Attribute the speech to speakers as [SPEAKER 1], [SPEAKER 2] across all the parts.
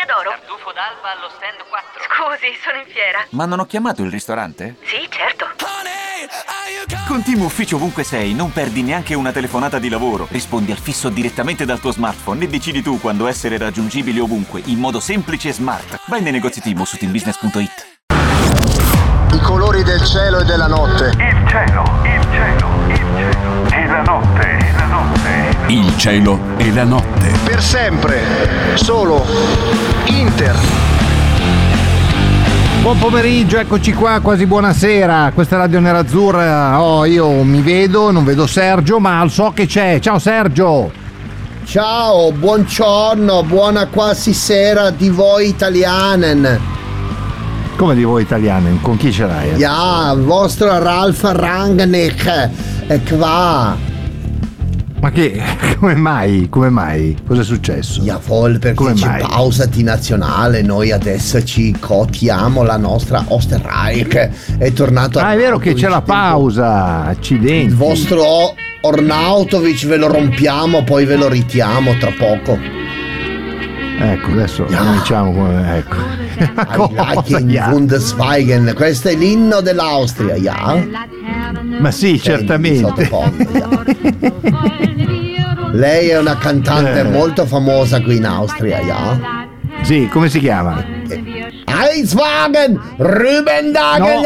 [SPEAKER 1] Osteria d'oro.
[SPEAKER 2] Tartufo d'alba allo stand 4.
[SPEAKER 1] Scusi, sono in fiera.
[SPEAKER 3] Ma non ho chiamato il ristorante?
[SPEAKER 1] Sì, certo.
[SPEAKER 3] Con Team Ufficio ovunque sei, non perdi neanche una telefonata di lavoro. Rispondi al fisso direttamente dal tuo smartphone e decidi tu quando essere raggiungibile ovunque, in modo semplice e smart. Vai nei negozi Team su teambusiness.it.
[SPEAKER 4] I colori del cielo e della notte.
[SPEAKER 5] Il cielo, il cielo, il cielo e la notte.
[SPEAKER 6] Il cielo e la notte.
[SPEAKER 4] Per sempre. Solo Inter.
[SPEAKER 7] Buon pomeriggio, eccoci qua, quasi buonasera. Questa è Radio Nerazzurra. Oh, io mi vedo, non vedo Sergio, ma so che c'è. Ciao Sergio.
[SPEAKER 8] Ciao, buongiorno, buona quasi sera di voi italianen.
[SPEAKER 7] Come di voi italiani? Con chi ce l'hai?
[SPEAKER 8] Ja, il vostro Ralf Rangnick è qua.
[SPEAKER 7] Ma che? Come mai? Come mai? Cosa è successo?
[SPEAKER 8] Jawohl, perché
[SPEAKER 7] Come
[SPEAKER 8] c'è pausa di nazionale, noi adesso ci cotiamo la nostra Osterreich. È tornato
[SPEAKER 7] Ah, è vero che c'è la pausa. Accidenti.
[SPEAKER 8] Il vostro Ornautovic ve lo rompiamo, poi ve lo ritiamo tra poco.
[SPEAKER 7] Ecco, adesso cominciamo come. Ecco.
[SPEAKER 8] Aiachen,
[SPEAKER 7] Ja.
[SPEAKER 8] Bundesweigen, questo è l'inno dell'Austria, ja?
[SPEAKER 7] Ma sì,
[SPEAKER 8] Senti,
[SPEAKER 7] certamente.
[SPEAKER 8] ja. Lei è una cantante
[SPEAKER 7] Eh.
[SPEAKER 8] molto famosa qui in Austria, ja?
[SPEAKER 7] Sì, come si chiama?
[SPEAKER 8] Eiswagen, Rübendagen,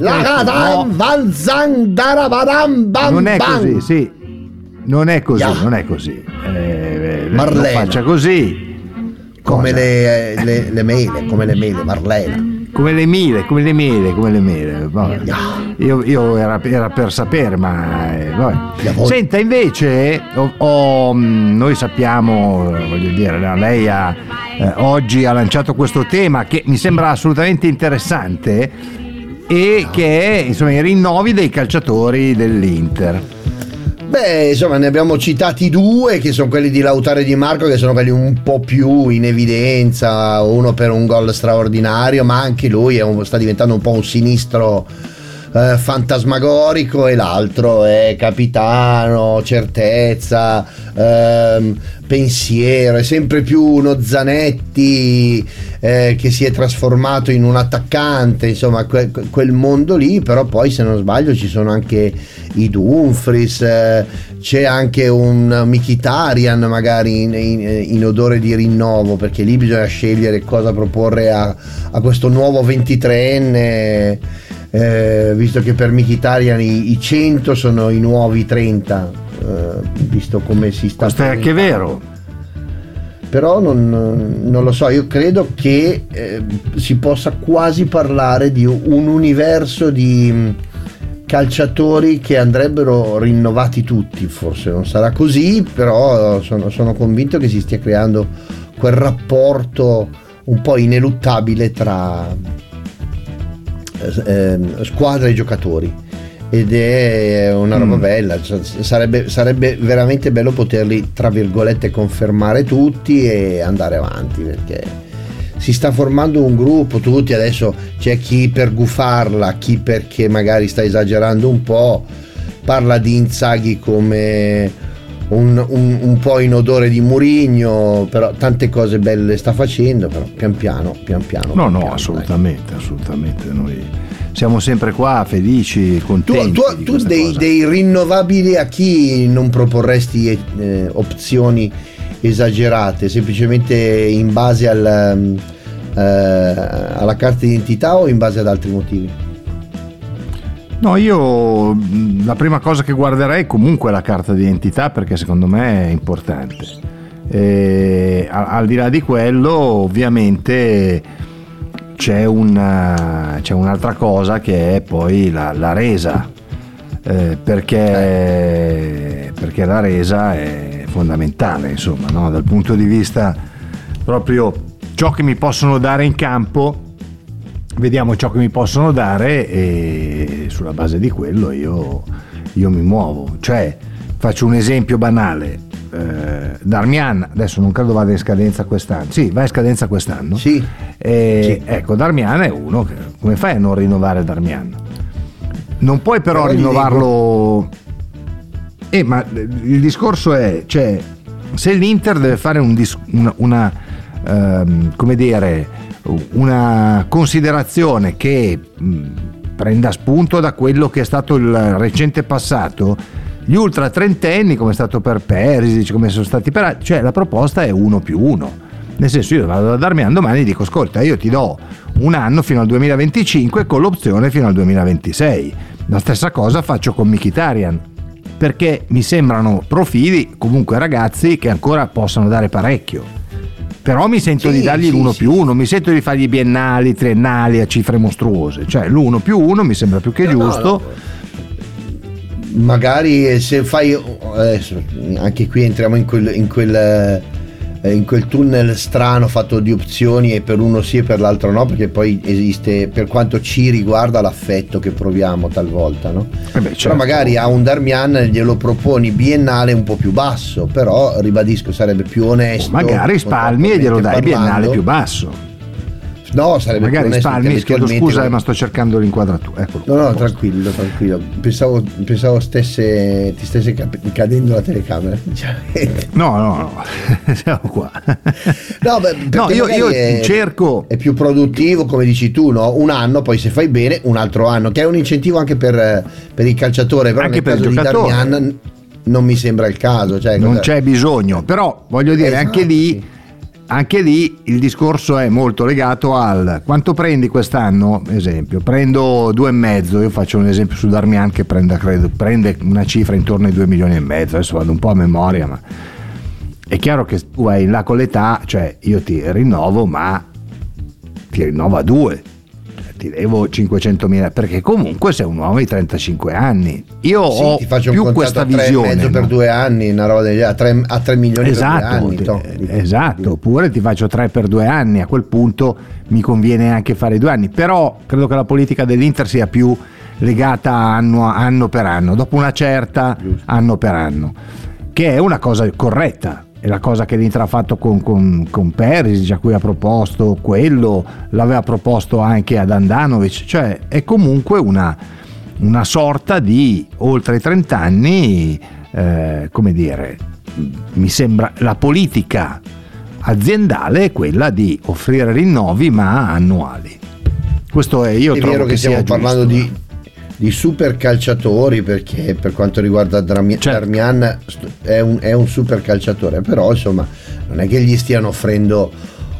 [SPEAKER 7] No, no.
[SPEAKER 8] Valzang, Darabadam, Bam,
[SPEAKER 7] Non è così, sì. Non è così,
[SPEAKER 8] Ja.
[SPEAKER 7] non è così. Eh, eh,
[SPEAKER 8] Marlena.
[SPEAKER 7] Non faccia così.
[SPEAKER 8] Come le, le, le mele, come le mele, Marlena.
[SPEAKER 7] Come le mele, come le mele, come le mele. Io, io era, era per sapere, ma eh. Senta, invece, ho, mh, noi sappiamo, eh, voglio dire, lei ha, eh, oggi ha lanciato questo tema che mi sembra assolutamente interessante e che è insomma, i rinnovi dei calciatori dell'Inter.
[SPEAKER 8] Beh, insomma, ne abbiamo citati due, che sono quelli di Lautaro e di Marco, che sono quelli un po' più in evidenza, uno per un gol straordinario, ma anche lui un- sta diventando un po' un sinistro eh, fantasmagorico e l'altro è capitano, certezza, ehm, pensiero, è sempre più uno Zanetti eh, che si è trasformato in un attaccante, insomma que- que- quel mondo lì, però poi se non sbaglio ci sono anche i Dumfries, eh, c'è anche un Mkhitaryan magari in, in- in odore di rinnovo, perché lì bisogna scegliere cosa proporre a, a questo nuovo 23enne. eh, visto che per Mkhitaryan i, i 100 sono i nuovi 30 eh, visto come si sta
[SPEAKER 7] Questo è anche vero.
[SPEAKER 8] però non, non lo so, io credo che eh, si possa quasi parlare di un universo di mh, calciatori che andrebbero rinnovati tutti, forse non sarà così, però sono, sono convinto che si stia creando quel rapporto un po' ineluttabile tra eh, ehm, squadra e giocatori ed è una roba
[SPEAKER 7] Mm.
[SPEAKER 8] bella cioè, sarebbe, sarebbe veramente bello poterli tra virgolette confermare tutti e andare avanti perché si sta formando un gruppo tutti adesso c'è chi per gufarla chi perché magari sta esagerando un po' parla di Inzaghi come un, un- un po' in odore di Murigno però tante cose belle sta facendo però pian piano pian piano
[SPEAKER 7] No,
[SPEAKER 8] pian
[SPEAKER 7] no,
[SPEAKER 8] piano,
[SPEAKER 7] assolutamente, assolutamente. Noi siamo sempre qua, felici,
[SPEAKER 8] Tu,
[SPEAKER 7] contenti.
[SPEAKER 8] tu- tu
[SPEAKER 7] questa
[SPEAKER 8] dei, dei rinnovabili a chi non proporresti eh, opzioni esagerate, semplicemente in base al, eh, alla carta d'identità o in base ad altri motivi?
[SPEAKER 7] No, io mh, la prima cosa che guarderei comunque è la carta d'identità perché secondo me è importante. E, a- al di là di quello, ovviamente c'è, una- c'è un'altra cosa che è poi la, la resa, eh, perché, perché la resa è fondamentale, insomma, no? dal punto di vista proprio ciò che mi possono dare in campo vediamo ciò che mi possono dare e sulla base di quello io, io mi muovo. Cioè, faccio un esempio banale. Eh, Darmian, adesso non credo vada in scadenza quest'anno. Sì, va in scadenza quest'anno.
[SPEAKER 8] Sì.
[SPEAKER 7] E,
[SPEAKER 8] Sì.
[SPEAKER 7] Ecco, Darmian è uno che come fai a non rinnovare Darmian? Non puoi però,
[SPEAKER 8] Però
[SPEAKER 7] rinnovarlo. Eh, ma il discorso è, cioè, se l'Inter deve fare un dis- una, una, ehm, come dire, una considerazione che mh, prenda spunto da quello che è stato il recente passato, gli ultra trentenni, come è stato per Perisic, come sono stati per altri, cioè la proposta è uno più uno. Nel senso, io vado da Darmian domani e dico: Ascolta, io ti do un anno fino al 2025 con l'opzione fino al 2026. La stessa cosa faccio con Mkhitaryan perché mi sembrano profili, comunque ragazzi, che ancora possano dare parecchio. Però mi sento
[SPEAKER 8] Sì,
[SPEAKER 7] di dargli
[SPEAKER 8] sì,
[SPEAKER 7] l'uno
[SPEAKER 8] sì.
[SPEAKER 7] più uno, mi sento di fargli biennali, triennali a cifre mostruose. Cioè l'uno più uno mi sembra più che
[SPEAKER 8] No, no,
[SPEAKER 7] giusto.
[SPEAKER 8] no. Magari se fai adesso, anche qui entriamo in quel, in quel eh, in quel tunnel strano fatto di opzioni e per uno sì e per l'altro no, perché poi esiste per quanto ci riguarda l'affetto che proviamo talvolta, no?
[SPEAKER 7] Eh beh,
[SPEAKER 8] Però
[SPEAKER 7] certo.
[SPEAKER 8] magari a un Darmian glielo proponi biennale un po' più basso, però ribadisco sarebbe più onesto.
[SPEAKER 7] Magari spalmi e glielo dai
[SPEAKER 8] contrattualmente
[SPEAKER 7] biennale
[SPEAKER 8] parlando.
[SPEAKER 7] più basso.
[SPEAKER 8] No, sarebbe
[SPEAKER 7] Magari
[SPEAKER 8] più
[SPEAKER 7] spalmi, chiedo scusa,
[SPEAKER 8] ma-
[SPEAKER 7] ma sto cercando l'inquadratura. Eccolo.
[SPEAKER 8] No, no, tranquillo, tranquillo. Pensavo, pensavo stesse, ti stesse cadendo la telecamera. sinceramente.
[SPEAKER 7] No, no, no, siamo qua.
[SPEAKER 8] No, beh,
[SPEAKER 7] No, io, io
[SPEAKER 8] è-
[SPEAKER 7] cerco.
[SPEAKER 8] È più produttivo, come dici tu, no? Un anno, poi se fai bene, un altro anno, che è un incentivo anche per, per il calciatore. Però
[SPEAKER 7] Anche
[SPEAKER 8] nel
[SPEAKER 7] per il
[SPEAKER 8] caso di
[SPEAKER 7] giocatore.
[SPEAKER 8] Darmian non mi sembra il caso. Cioè,
[SPEAKER 7] non
[SPEAKER 8] cosa-
[SPEAKER 7] c'è bisogno, però voglio dire,
[SPEAKER 8] Esatto,
[SPEAKER 7] anche lì,
[SPEAKER 8] sì.
[SPEAKER 7] Anche lì il discorso è molto legato al quanto prendi quest'anno, esempio, prendo due e mezzo, io faccio un esempio su Darmian che prende, credo, prende una cifra intorno ai due milioni e mezzo, adesso vado un po' a memoria, ma è chiaro che tu vai là con l'età, cioè io ti rinnovo, ma ti rinnovo a due. Ti devo 500 mila perché comunque sei un uomo di 35 anni. Io
[SPEAKER 8] Sì,
[SPEAKER 7] ho
[SPEAKER 8] ti faccio un
[SPEAKER 7] più
[SPEAKER 8] contratto
[SPEAKER 7] questa visione.
[SPEAKER 8] mezzo per
[SPEAKER 7] no?
[SPEAKER 8] due anni, una roba del a 3, a 3 milioni per
[SPEAKER 7] Esatto,
[SPEAKER 8] due anni.
[SPEAKER 7] ti-
[SPEAKER 8] toh,
[SPEAKER 7] eh,
[SPEAKER 8] dico-
[SPEAKER 7] esatto, oppure ti faccio tre per due anni, a quel punto mi conviene anche fare due anni, però credo che la politica dell'Inter sia più legata anno, anno per anno, dopo una certa anno per anno, che è una cosa corretta. È la cosa che l'Inter ha fatto con, con, con Perisic, a cui ha proposto quello, l'aveva proposto anche ad Andanovic, cioè è comunque una, una sorta di oltre i 30 anni, eh, come dire, mi sembra la politica aziendale è quella di offrire rinnovi ma annuali. Questo è io
[SPEAKER 8] è
[SPEAKER 7] trovo
[SPEAKER 8] vero che,
[SPEAKER 7] sia
[SPEAKER 8] stiamo parlando
[SPEAKER 7] giusto.
[SPEAKER 8] di, di super calciatori perché per quanto riguarda Drami-
[SPEAKER 7] Certo.
[SPEAKER 8] Darmian st- è un, è un super calciatore però insomma non è che gli stiano offrendo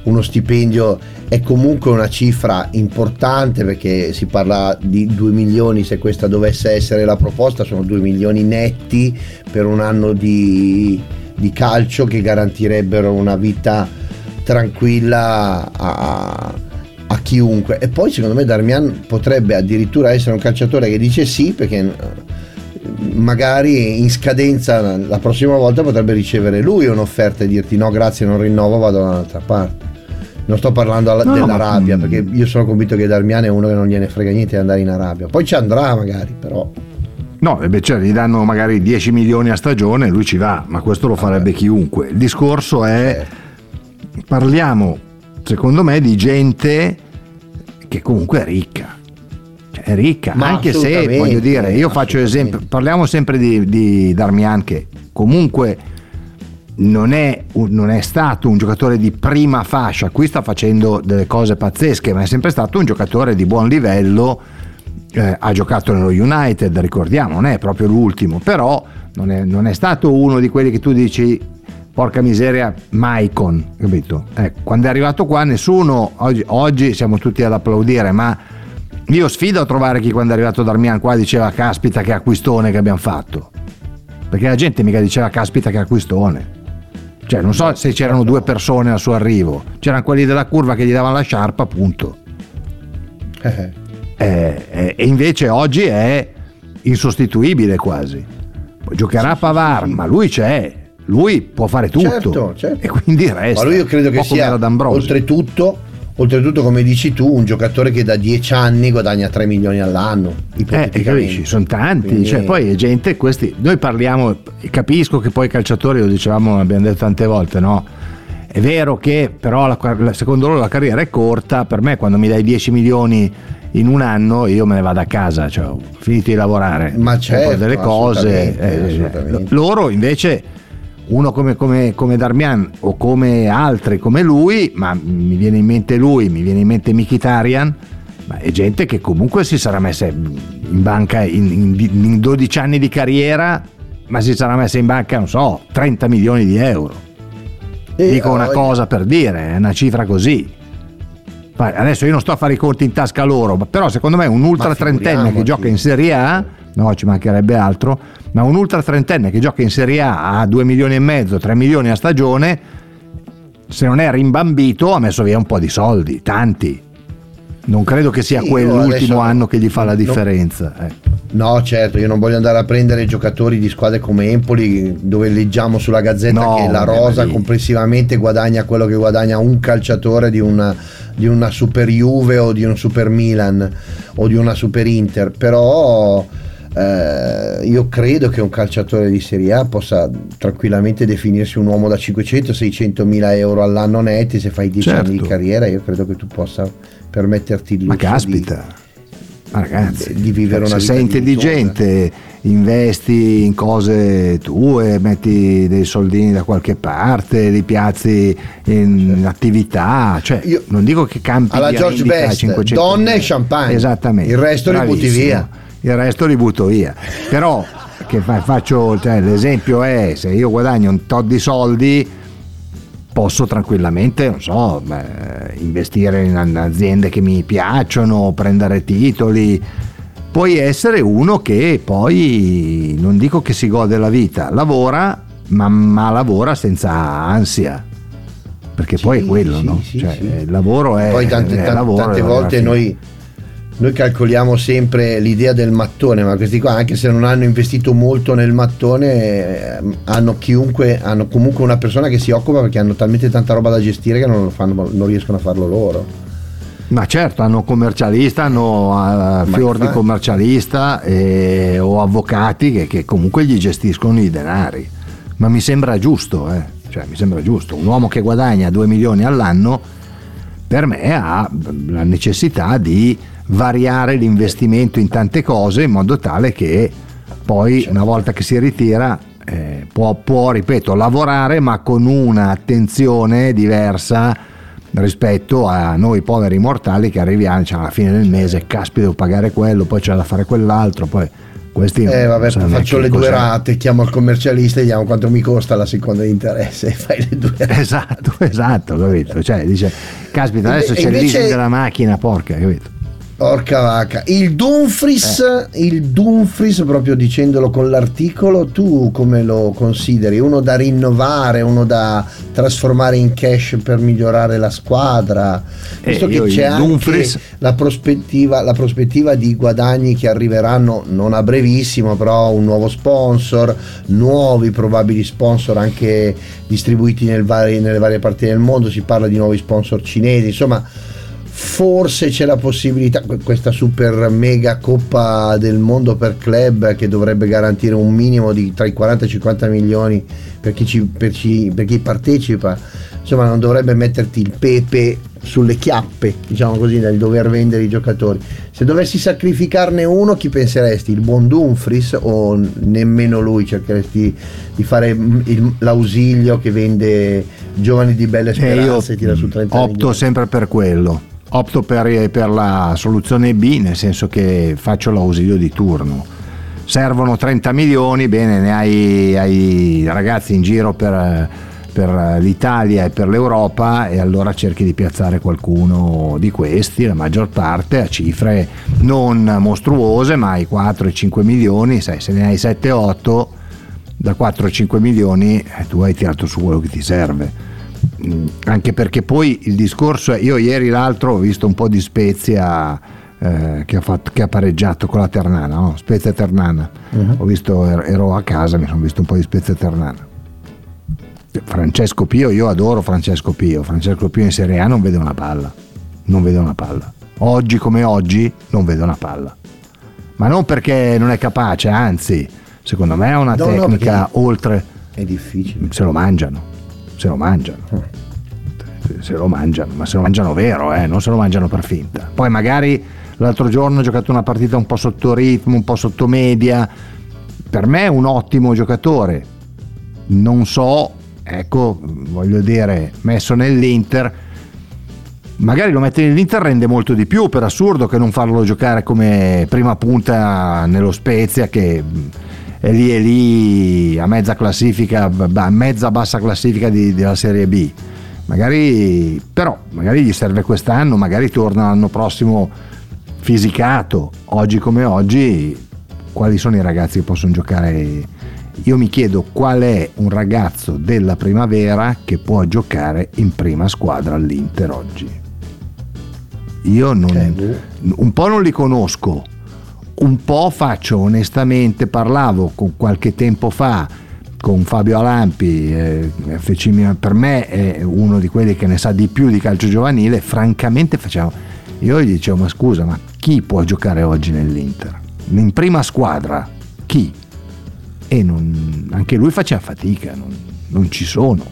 [SPEAKER 8] uno stipendio è comunque una cifra importante perché si parla di 2 milioni se questa dovesse essere la proposta sono 2 milioni netti per un anno di, di calcio che garantirebbero una vita tranquilla a, a chiunque. E poi secondo me Darmian potrebbe addirittura essere un calciatore che dice sì perché eh, magari in scadenza la prossima volta potrebbe ricevere lui un'offerta e dirti no grazie non rinnovo vado da un'altra parte. Non sto parlando alla-
[SPEAKER 7] No, no, ma-
[SPEAKER 8] dell'Arabia perché io sono convinto che Darmian è uno che non gliene frega niente di andare in Arabia. Poi ci andrà magari però.
[SPEAKER 7] No, e beh, cioè, gli danno magari 10 milioni a stagione, lui ci va, ma questo lo farebbe chiunque. Il discorso è, parliamo, secondo me, di gente che comunque è ricca. Cioè, è ricca,
[SPEAKER 8] Ma
[SPEAKER 7] anche se, voglio dire, io faccio esempio, parliamo sempre di, di Darmian che comunque non è, non è stato un giocatore di prima fascia, qui sta facendo delle cose pazzesche, ma è sempre stato un giocatore di buon livello, eh, ha giocato nello United, ricordiamo, non è proprio l'ultimo, però non è, non è stato uno di quelli che tu dici, porca miseria, Maicon, capito? Ecco, quando è arrivato qua nessuno, oggi, oggi siamo tutti ad applaudire, ma io sfido a trovare chi quando è arrivato Darmian qua diceva caspita che acquistone che abbiamo fatto. Perché la gente mica diceva caspita che acquistone. Cioè, non so se c'erano due persone al suo arrivo, c'erano quelli della curva che gli davano la sciarpa, appunto.
[SPEAKER 8] Eh,
[SPEAKER 7] Eh, eh, e invece oggi è insostituibile quasi. Giocherà Pavar, ma lui c'è, lui può fare tutto.
[SPEAKER 8] Certo, certo.
[SPEAKER 7] E quindi resta.
[SPEAKER 8] Ma lui io credo che sia oltretutto, oltretutto, come dici tu, un giocatore che da 10 anni guadagna 3 milioni all'anno.
[SPEAKER 7] Eh, sono tanti,
[SPEAKER 8] Quindi-
[SPEAKER 7] cioè, poi è gente, questi, noi parliamo, capisco che poi i calciatori, lo dicevamo, l'abbiamo detto tante volte, no? È vero che però la- secondo loro la carriera è corta, per me quando mi dai 10 milioni in un anno io me ne vado a casa, cioè ho finito di lavorare,
[SPEAKER 8] Ma certo,
[SPEAKER 7] delle cose,
[SPEAKER 8] assolutamente,
[SPEAKER 7] eh,
[SPEAKER 8] assolutamente.
[SPEAKER 7] loro invece uno come, come, come Darmian o come altri come lui, ma mi viene in mente lui, mi viene in mente Mkhitaryan, ma è gente che comunque si sarà messa in banca in, in, in 12 anni di carriera, ma si sarà messa in banca, non so, 30 milioni di euro.
[SPEAKER 8] E,
[SPEAKER 7] Dico una cosa per dire, è una cifra così. Adesso io non sto a fare i conti in tasca loro, però secondo me un ultra trentenne che gioca in Serie A, no ci mancherebbe altro, ma un ultra trentenne che gioca in Serie A a 2 milioni e mezzo, 3 milioni a stagione, se non è rimbambito ha messo via un po' di soldi, tanti. Non credo che sia
[SPEAKER 8] Sì,
[SPEAKER 7] quello
[SPEAKER 8] io
[SPEAKER 7] l'ultimo
[SPEAKER 8] adesso-
[SPEAKER 7] anno che gli fa la
[SPEAKER 8] no.
[SPEAKER 7] differenza. eh.
[SPEAKER 8] No, certo, io non voglio andare a prendere giocatori di squadre come Empoli, dove leggiamo sulla gazzetta
[SPEAKER 7] No,
[SPEAKER 8] che la Rosa complessivamente guadagna quello che guadagna un calciatore di una, di una Super Juve o di un Super Milan o di una Super Inter, però eh, io credo che un calciatore di Serie A possa tranquillamente definirsi un uomo da 500-600 mila euro all'anno netti se fai 10
[SPEAKER 7] Certo.
[SPEAKER 8] anni di carriera, io credo che tu possa permetterti il
[SPEAKER 7] Ma
[SPEAKER 8] lusso di-
[SPEAKER 7] caspita. Ma ragazzi,
[SPEAKER 8] di vivere una
[SPEAKER 7] se
[SPEAKER 8] vita
[SPEAKER 7] sei intelligente, investi in cose tue, metti dei soldini da qualche parte, li piazzi in attività, cioè
[SPEAKER 8] Io-
[SPEAKER 7] non dico che campi
[SPEAKER 8] Alla
[SPEAKER 7] di
[SPEAKER 8] George Best,
[SPEAKER 7] 500
[SPEAKER 8] donne e champagne.
[SPEAKER 7] Esattamente.
[SPEAKER 8] Il resto li butti
[SPEAKER 7] Bravissimo.
[SPEAKER 8] via.
[SPEAKER 7] Il resto li butto via. Però che fa- faccio, cioè, l'esempio è se io guadagno un tot di soldi posso tranquillamente, non so, investire in aziende che mi piacciono, prendere titoli. Puoi essere uno che poi, non dico che si gode la vita, lavora, ma, ma lavora senza ansia. Perché poi è quello,
[SPEAKER 8] sì,
[SPEAKER 7] no?
[SPEAKER 8] sì,
[SPEAKER 7] cioè,
[SPEAKER 8] sì.
[SPEAKER 7] il lavoro è,
[SPEAKER 8] Poi tante,
[SPEAKER 7] è
[SPEAKER 8] tan-
[SPEAKER 7] lavoro,
[SPEAKER 8] tante volte noi, noi calcoliamo sempre l'idea del mattone, ma questi qua, anche se non hanno investito molto nel mattone, eh, hanno chiunque, hanno comunque una persona che si occupa perché hanno talmente tanta roba da gestire che non, lo fanno, non riescono a farlo loro.
[SPEAKER 7] Ma certo, hanno commercialista, hanno uh, fior di commercialista e- o avvocati che, che comunque gli gestiscono i denari. Ma mi sembra giusto, eh. Cioè, mi sembra giusto. Un uomo che guadagna 2 milioni all'anno, per me ha la necessità di variare l'investimento in tante cose in modo tale che poi una volta che si ritira eh, può, può, ripeto, lavorare ma con un'attenzione diversa rispetto a noi poveri mortali che arriviamo cioè, alla fine del mese, caspita devo pagare quello, poi c'è da fare quell'altro, poi questi
[SPEAKER 8] Eh vabbè, faccio le due rate, chiamo il commercialista e vediamo quanto mi costa la seconda di interesse fai le due rate.
[SPEAKER 7] Esatto, esatto, capito? Cioè dice, caspita adesso
[SPEAKER 8] e
[SPEAKER 7] c'è il
[SPEAKER 8] invece-
[SPEAKER 7] leasing della macchina, porca, capito?
[SPEAKER 8] Porca vacca, il Dumfries, il Dumfries, proprio dicendolo con l'articolo, tu come lo consideri? Uno da rinnovare, uno da trasformare in cash per migliorare la squadra? Visto
[SPEAKER 7] Eh,
[SPEAKER 8] che c'è anche
[SPEAKER 7] Dumfries-
[SPEAKER 8] la prospettiva, la prospettiva di guadagni che arriveranno non a brevissimo, però un nuovo sponsor, nuovi probabili sponsor anche distribuiti nel vari- nelle varie parti del mondo, si parla di nuovi sponsor cinesi, insomma forse c'è la possibilità, que- questa super mega coppa del mondo per club che dovrebbe garantire un minimo di tra i 40 e i 50 milioni per chi, ci- per ci- per chi partecipa, insomma non dovrebbe metterti il pepe sulle chiappe, diciamo così, nel dover vendere i giocatori. Se dovessi sacrificarne uno, chi penseresti? Il buon Dumfries o nemmeno lui? Cercheresti di fare mm, il- l'ausilio che vende giovani di belle
[SPEAKER 7] Eh,
[SPEAKER 8] speranze e tira su 30
[SPEAKER 7] opto
[SPEAKER 8] milioni?
[SPEAKER 7] sempre per quello. Opto per, per la soluzione B, nel senso che faccio l'ausilio di turno. Servono 30 milioni, bene, ne hai, hai ragazzi in giro per, per l'Italia e per l'Europa e allora cerchi di piazzare qualcuno di questi, la maggior parte a cifre non mostruose, ma ai 4 e 5 milioni, sai, se ne hai 7-8 da 4-5 milioni eh, tu hai tirato su quello che ti serve. Mm, Anche perché poi il discorso è, io ieri l'altro ho visto un po' di Spezia eh, che, ha fatto- che ha pareggiato con la Ternana, no? Spezia Ternana. Ho visto, er- ero a casa, mi sono visto un po' di Spezia Ternana. Francesco Pio, io adoro Francesco Pio. Francesco Pio in Serie A non vede una palla. Non vede una palla. Oggi come oggi non vede una palla. Ma non perché non è capace, anzi, secondo me ha una
[SPEAKER 8] No, no,
[SPEAKER 7] tecnica
[SPEAKER 8] perché-
[SPEAKER 7] oltre.
[SPEAKER 8] È difficile.
[SPEAKER 7] Se lo mangiano. Se lo mangiano. Se lo mangiano, ma se lo mangiano vero, eh, non se lo mangiano per finta. Poi magari l'altro giorno ho giocato una partita un po' sotto ritmo, un po' sotto media. Per me è un ottimo giocatore. non so, ecco, voglio dire, messo nell'Inter, magari lo mette nell'Inter rende molto di più, per assurdo che non farlo giocare come prima punta nello Spezia che è lì e lì a mezza classifica, a mezza bassa classifica di- della Serie B. Magari, però, magari gli serve quest'anno, magari torna l'anno prossimo fisicato. Oggi come oggi, quali sono i ragazzi che possono giocare? Io mi chiedo qual è un ragazzo della primavera che può giocare in prima squadra all'Inter oggi. Io non, un po' non li conosco, un po' faccio onestamente, parlavo con qualche tempo fa con Fabio Alampi, eh, per me è uno di quelli che ne sa di più di calcio giovanile, francamente facciamo, io gli dicevo ma scusa ma chi può giocare oggi nell'Inter? In prima squadra, chi? E non- anche lui faceva fatica, non, non ci sono.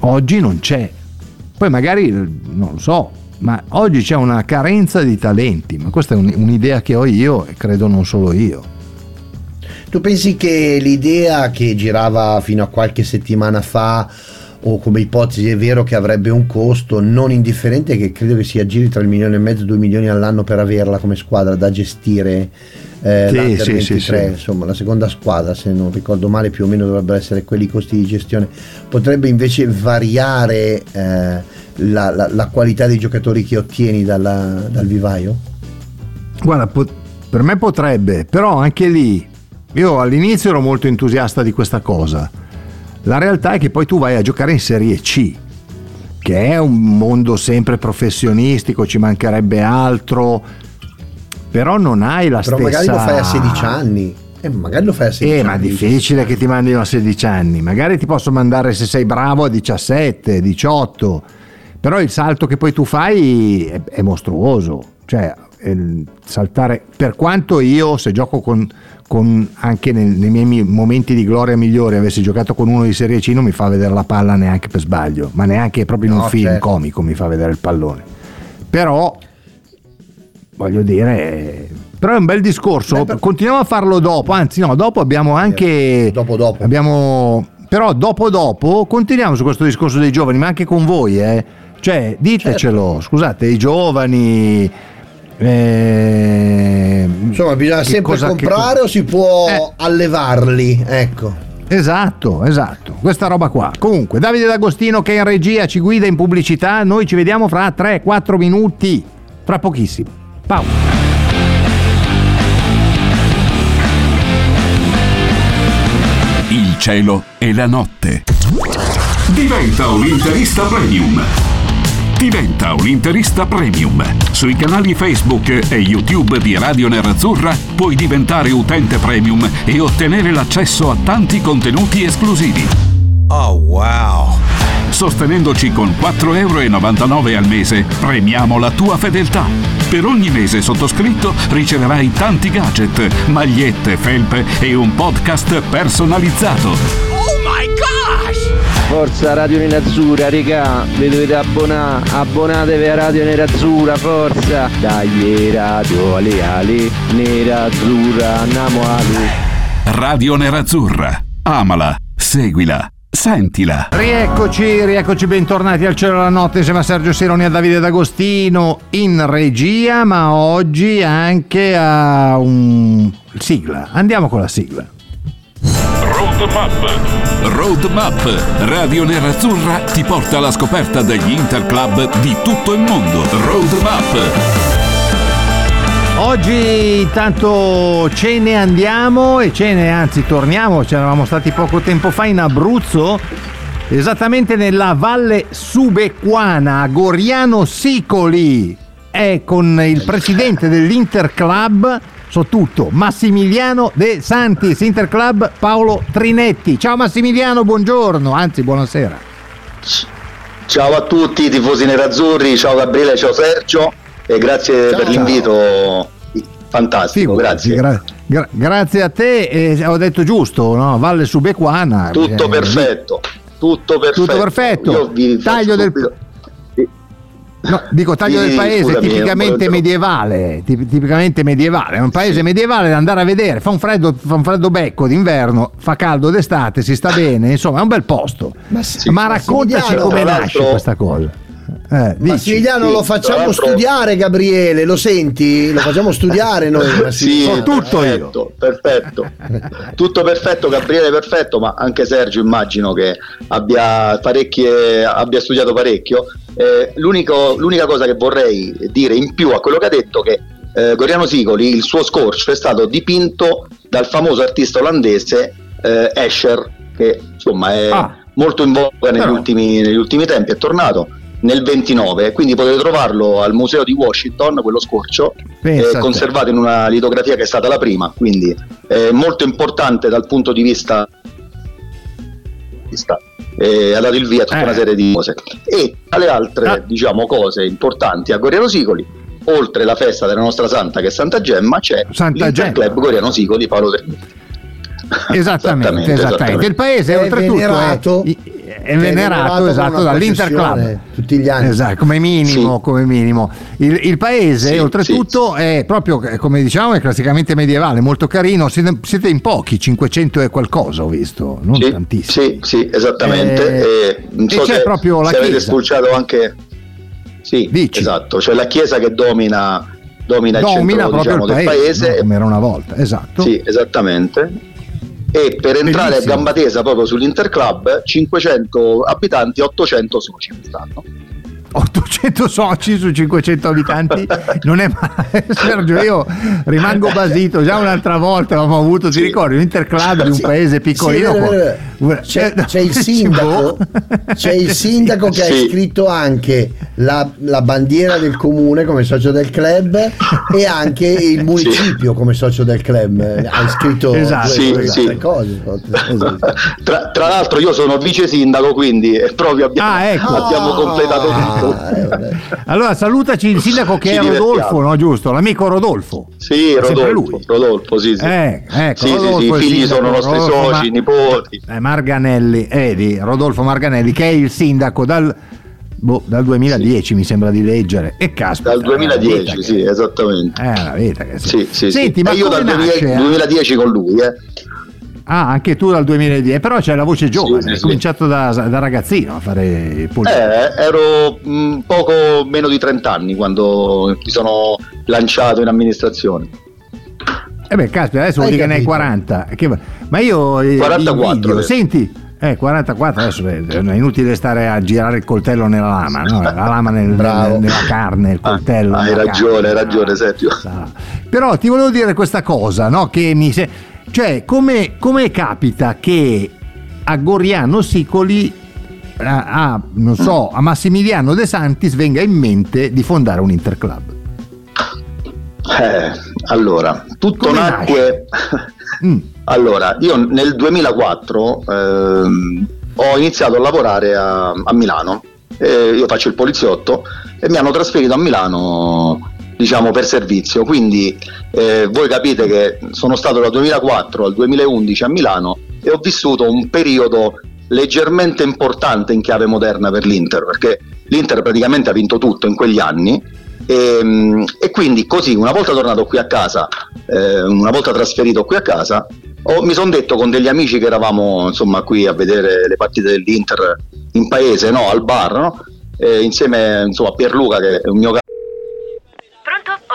[SPEAKER 7] Oggi non c'è. Poi magari, non lo so, ma oggi c'è una carenza di talenti, ma questa è un- un'idea che ho io e credo non solo io.
[SPEAKER 8] Tu pensi che l'idea che girava fino a qualche settimana fa o come ipotesi è vero che avrebbe un costo non indifferente che credo che si aggiri tra il milione e mezzo e due milioni all'anno per averla come squadra da gestire eh,
[SPEAKER 7] Sì, sì,
[SPEAKER 8] 23
[SPEAKER 7] sì, sì.
[SPEAKER 8] insomma la seconda squadra se non ricordo male più o meno dovrebbero essere quelli i costi di gestione potrebbe invece variare eh, la, la- la qualità dei giocatori che ottieni dalla- dal vivaio?
[SPEAKER 7] Guarda, po- per me potrebbe, però anche lì io all'inizio ero molto entusiasta di questa cosa. La realtà è che poi tu vai a giocare in Serie C, che è un mondo sempre professionistico, ci mancherebbe altro, però non hai la
[SPEAKER 8] però
[SPEAKER 7] stessa...
[SPEAKER 8] magari lo fai a 16 anni eh, magari lo fai a 16
[SPEAKER 7] Eh,
[SPEAKER 8] anni
[SPEAKER 7] ma difficile che ti mandino a 16 anni. Magari ti posso mandare se sei bravo a 17, 18. Però il salto che poi tu fai è, è mostruoso. Cioè, saltare. Per quanto io, se gioco con, con- anche nel- nei miei mi- momenti di gloria migliori, avessi giocato con uno di Serie C, non mi fa vedere la palla neanche per sbaglio, ma neanche proprio in un
[SPEAKER 8] No,
[SPEAKER 7] film
[SPEAKER 8] certo.
[SPEAKER 7] comico mi fa vedere il pallone. Però voglio dire, però è un bel discorso.
[SPEAKER 8] Beh, per-
[SPEAKER 7] Continuiamo a farlo dopo, anzi, no, dopo abbiamo anche.
[SPEAKER 8] Dopo, dopo.
[SPEAKER 7] Abbiamo, però dopo dopo continuiamo su questo discorso dei giovani, ma anche con voi, eh. Cioè, ditecelo,
[SPEAKER 8] Certo.
[SPEAKER 7] scusate, i giovani. eh,
[SPEAKER 8] Insomma, bisogna
[SPEAKER 7] che
[SPEAKER 8] sempre
[SPEAKER 7] cosa- che
[SPEAKER 8] comprare
[SPEAKER 7] cosa-
[SPEAKER 8] o si può
[SPEAKER 7] Eh.
[SPEAKER 8] allevarli? Ecco.
[SPEAKER 7] Esatto, esatto, questa roba qua. Comunque, Davide D'Agostino che è in regia ci guida in pubblicità, noi ci vediamo fra 3-4 minuti, fra pochissimo. Pausa.
[SPEAKER 6] Il cielo e la notte. Diventa un interista premium. Diventa un interista premium. Sui canali Facebook e YouTube di Radio Nerazzurra puoi diventare utente premium e ottenere l'accesso a tanti contenuti esclusivi.
[SPEAKER 1] Oh wow!
[SPEAKER 6] Sostenendoci con 4,99 euro al mese, premiamo la tua fedeltà. Per ogni mese sottoscritto riceverai tanti gadget, magliette, felpe e un podcast personalizzato.
[SPEAKER 1] Oh my gosh!
[SPEAKER 9] Forza Radio Nerazzurra, regà, vi dovete abbonare, abbonatevi a Radio Nerazzurra, forza! Dai Radio Ale Ale, Nerazzurra, andiamo Ale!
[SPEAKER 6] Radio Nerazzurra. Amala, seguila, sentila.
[SPEAKER 7] Rieccoci, rieccoci bentornati al cielo della notte insieme a Sergio Sironi e a Davide D'Agostino in regia, ma oggi anche a un sigla. Andiamo con la sigla.
[SPEAKER 5] Roadmap.
[SPEAKER 6] Roadmap. Radio Nerazzurra ti porta alla scoperta degli interclub di tutto il mondo. Roadmap.
[SPEAKER 7] Oggi intanto ce ne andiamo e ce ne anzi torniamo, ci eravamo stati poco tempo fa in Abruzzo, esattamente nella Valle Subequana, a Goriano Sicoli. È con il presidente dell'Interclub, so tutto, Massimiliano De Santis, Interclub Paolo Trinetti. Ciao Massimiliano, buongiorno, anzi buonasera.
[SPEAKER 10] Ciao a tutti tifosi nerazzurri, ciao Gabriele, ciao Sergio e grazie
[SPEAKER 8] Ciao.
[SPEAKER 10] per l'invito. Fantastico,
[SPEAKER 7] Figurati,
[SPEAKER 10] grazie.
[SPEAKER 7] gra- gra- grazie a te, eh, ho detto giusto, no? Valle Subequana.
[SPEAKER 10] Tutto
[SPEAKER 7] eh,
[SPEAKER 10] perfetto, tutto perfetto.
[SPEAKER 7] Tutto perfetto.
[SPEAKER 10] Io vi faccio
[SPEAKER 7] Taglio del- No, dico taglio
[SPEAKER 10] Sì,
[SPEAKER 7] del paese
[SPEAKER 10] scusami,
[SPEAKER 7] tipicamente medievale, tip- tipicamente medievale, è un paese medievale da andare a vedere, fa un freddo, fa un freddo becco d'inverno, fa caldo d'estate, si sta bene, insomma è un bel posto. Ma,
[SPEAKER 8] sì,
[SPEAKER 7] raccontaci
[SPEAKER 8] Massimiliano,
[SPEAKER 7] come nasce questa cosa. Eh,
[SPEAKER 10] Sì,
[SPEAKER 8] lo facciamo studiare Gabriele, lo senti? Lo facciamo studiare noi.
[SPEAKER 10] Sì,
[SPEAKER 7] tutto io.
[SPEAKER 10] perfetto, perfetto. Tutto perfetto, Gabriele perfetto, ma anche Sergio immagino che abbia, parecchie, abbia studiato parecchio. Eh, l'unica cosa che vorrei dire in più a quello che ha detto è che eh, Goriano Sicoli, il suo scorcio è stato dipinto dal famoso artista olandese eh, Escher, che insomma è
[SPEAKER 7] Ah.
[SPEAKER 10] molto in voga negli ultimi, negli ultimi tempi, è tornato nel 29, quindi potete trovarlo al museo di Washington, quello scorcio, eh, conservato in una litografia che è stata la prima, quindi è molto importante dal punto di vista eh, ha dato il via a tutta
[SPEAKER 7] Eh.
[SPEAKER 10] una serie di cose e tra le altre
[SPEAKER 7] Ah.
[SPEAKER 10] diciamo cose importanti a Goriano Sicoli oltre la festa della nostra santa che è Santa Gemma c'è
[SPEAKER 7] Santa Gemma.
[SPEAKER 10] Club Goriano Sicoli Paolo Termini
[SPEAKER 7] Esattamente, esattamente, Il paese
[SPEAKER 8] È
[SPEAKER 7] oltretutto
[SPEAKER 8] venerato.
[SPEAKER 7] è, è venerato
[SPEAKER 8] con
[SPEAKER 7] esatto
[SPEAKER 8] una
[SPEAKER 7] dall'Inter Club.
[SPEAKER 8] processione Tutti gli anni.
[SPEAKER 7] Esatto, come minimo,
[SPEAKER 10] Sì.
[SPEAKER 7] come minimo. Il, il paese,
[SPEAKER 10] Sì,
[SPEAKER 7] oltretutto, è proprio eh, come diciamo, è classicamente medievale, molto carino. Siete, siete in pochi, 500 e qualcosa ho visto, non
[SPEAKER 10] sì,
[SPEAKER 7] tantissimo.
[SPEAKER 10] sì, sì, esattamente.
[SPEAKER 7] Eh,
[SPEAKER 10] E non
[SPEAKER 7] e
[SPEAKER 10] so
[SPEAKER 7] c'è proprio la
[SPEAKER 10] se avete
[SPEAKER 7] chiesa.
[SPEAKER 10] spulciato anche. Sì,
[SPEAKER 7] Dici.
[SPEAKER 10] esatto. C'è la chiesa che domina, domina, il
[SPEAKER 7] Domina
[SPEAKER 10] centro
[SPEAKER 7] proprio
[SPEAKER 10] diciamo,
[SPEAKER 7] il
[SPEAKER 10] del
[SPEAKER 7] paese,
[SPEAKER 10] paese.
[SPEAKER 7] no? come era una volta, esatto.
[SPEAKER 10] Sì, esattamente. E per entrare
[SPEAKER 7] Bellissimo.
[SPEAKER 10] a gamba tesa proprio sull'Interclub, 500 abitanti, 800 soci quest'anno.
[SPEAKER 7] 800 soci su 500 abitanti non è male Sergio io rimango basito già un'altra volta avevamo avuto ti ricordi un interclub di un
[SPEAKER 8] Sì.
[SPEAKER 7] paese piccolino
[SPEAKER 8] Sì, vero, vero. C'è,
[SPEAKER 7] Eh,
[SPEAKER 8] c'è il
[SPEAKER 7] boh.
[SPEAKER 8] sindaco, c'è il sindaco che ha
[SPEAKER 10] Sì.
[SPEAKER 8] iscritto anche la, la bandiera del comune come socio del club e anche il municipio come socio del club. Ha iscritto
[SPEAKER 7] Esatto,
[SPEAKER 8] due,
[SPEAKER 10] Sì,
[SPEAKER 8] due
[SPEAKER 10] sì.
[SPEAKER 8] altre cose.
[SPEAKER 7] Esatto.
[SPEAKER 10] Tra, tra l'altro io sono vice sindaco, quindi eh, proprio abbiamo,
[SPEAKER 7] Ah, ecco.
[SPEAKER 10] abbiamo completato tutto.
[SPEAKER 8] Eh,
[SPEAKER 7] allora salutaci il sindaco che
[SPEAKER 10] Ci
[SPEAKER 7] è Rodolfo
[SPEAKER 10] divertiamo.
[SPEAKER 7] no giusto l'amico Rodolfo
[SPEAKER 10] Sì, Rodolfo. Rodolfo, sì, sì.
[SPEAKER 7] Eh, ecco,
[SPEAKER 10] sì, sì,
[SPEAKER 7] Rodolfo,
[SPEAKER 10] sì, i
[SPEAKER 7] il
[SPEAKER 10] figli
[SPEAKER 7] sindaco,
[SPEAKER 10] sono nostri
[SPEAKER 7] Rodolfo,
[SPEAKER 10] soci,
[SPEAKER 7] ma-
[SPEAKER 10] nipoti.
[SPEAKER 7] Eh, Marganelli, eh, Rodolfo Marganelli, che è il sindaco dal, boh, dal 2010, mi sembra di leggere. E caspita.
[SPEAKER 10] Dal
[SPEAKER 7] è una vita
[SPEAKER 10] 2010,
[SPEAKER 7] che-
[SPEAKER 10] sì, esattamente.
[SPEAKER 7] È una vita che
[SPEAKER 10] Sì, sì,
[SPEAKER 7] Senti,
[SPEAKER 10] sì.
[SPEAKER 7] ma
[SPEAKER 10] E io dal 2000
[SPEAKER 7] nasce? eh?
[SPEAKER 10] 2010 con lui, eh.
[SPEAKER 7] Ah, anche tu dal 2010, però c'è la voce giovane,
[SPEAKER 10] sì,
[SPEAKER 7] hai
[SPEAKER 10] sì.
[SPEAKER 7] cominciato da, da ragazzino a fare il politico.
[SPEAKER 10] Eh, ero mh, poco meno di 30 anni quando mi sono lanciato in amministrazione.
[SPEAKER 7] Eh beh, caspita, adesso vuol dire che ne hai
[SPEAKER 8] capito.
[SPEAKER 7] 40. Che- Ma io eh,
[SPEAKER 10] 44,
[SPEAKER 7] invidio.
[SPEAKER 10] vero.
[SPEAKER 7] senti, eh, 44 adesso eh, è inutile stare a girare il coltello nella lama, no? La lama nel- nel- nella carne, il coltello.
[SPEAKER 10] Ah, hai ragione,
[SPEAKER 7] carne.
[SPEAKER 10] hai ragione, Sergio.
[SPEAKER 7] Sa. Però ti volevo dire questa cosa, no? Che mi se- cioè, come, come capita che a Goriano Sicoli a, a, non so, a Massimiliano De Santis venga in mente di fondare un interclub?
[SPEAKER 10] Eh, allora, tutto
[SPEAKER 7] Come
[SPEAKER 10] nacque.
[SPEAKER 7] Mm.
[SPEAKER 10] allora, io nel 2004 ehm, ho iniziato a lavorare a, a Milano. Eh, io faccio il poliziotto e mi hanno trasferito a Milano, diciamo, per servizio. Quindi eh, voi capite che sono stato dal 2004 al 2011 a Milano e ho vissuto un periodo leggermente importante in chiave moderna per l'Inter, perché l'Inter praticamente ha vinto tutto in quegli anni e, mm, e quindi così una volta tornato qui a casa, eh, una volta trasferito qui a casa, ho- mi sono detto con degli amici che eravamo insomma qui a vedere le partite dell'Inter in paese, no, al bar, no? Eh, insieme insomma, a Pierluca che è un mio caro?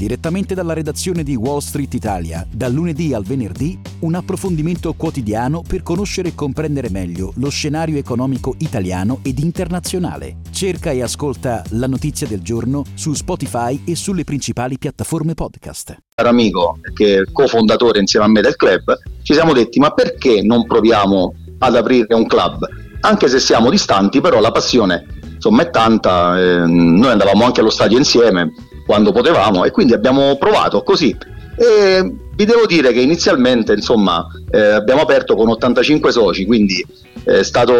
[SPEAKER 11] Direttamente dalla redazione di Wall Street Italia, dal lunedì al venerdì, un approfondimento quotidiano per conoscere e comprendere meglio lo scenario economico italiano ed internazionale. Cerca e ascolta La Notizia del Giorno su Spotify e sulle principali piattaforme podcast.
[SPEAKER 10] amico che è cofondatore insieme a me del club, ci siamo detti ma perché non proviamo ad aprire un club? Anche se siamo distanti, però la passione insomma è tanta, eh, noi andavamo anche allo stadio insieme quando potevamo e quindi abbiamo provato così. E vi devo dire che inizialmente insomma, eh, abbiamo aperto con 85 soci, quindi è stata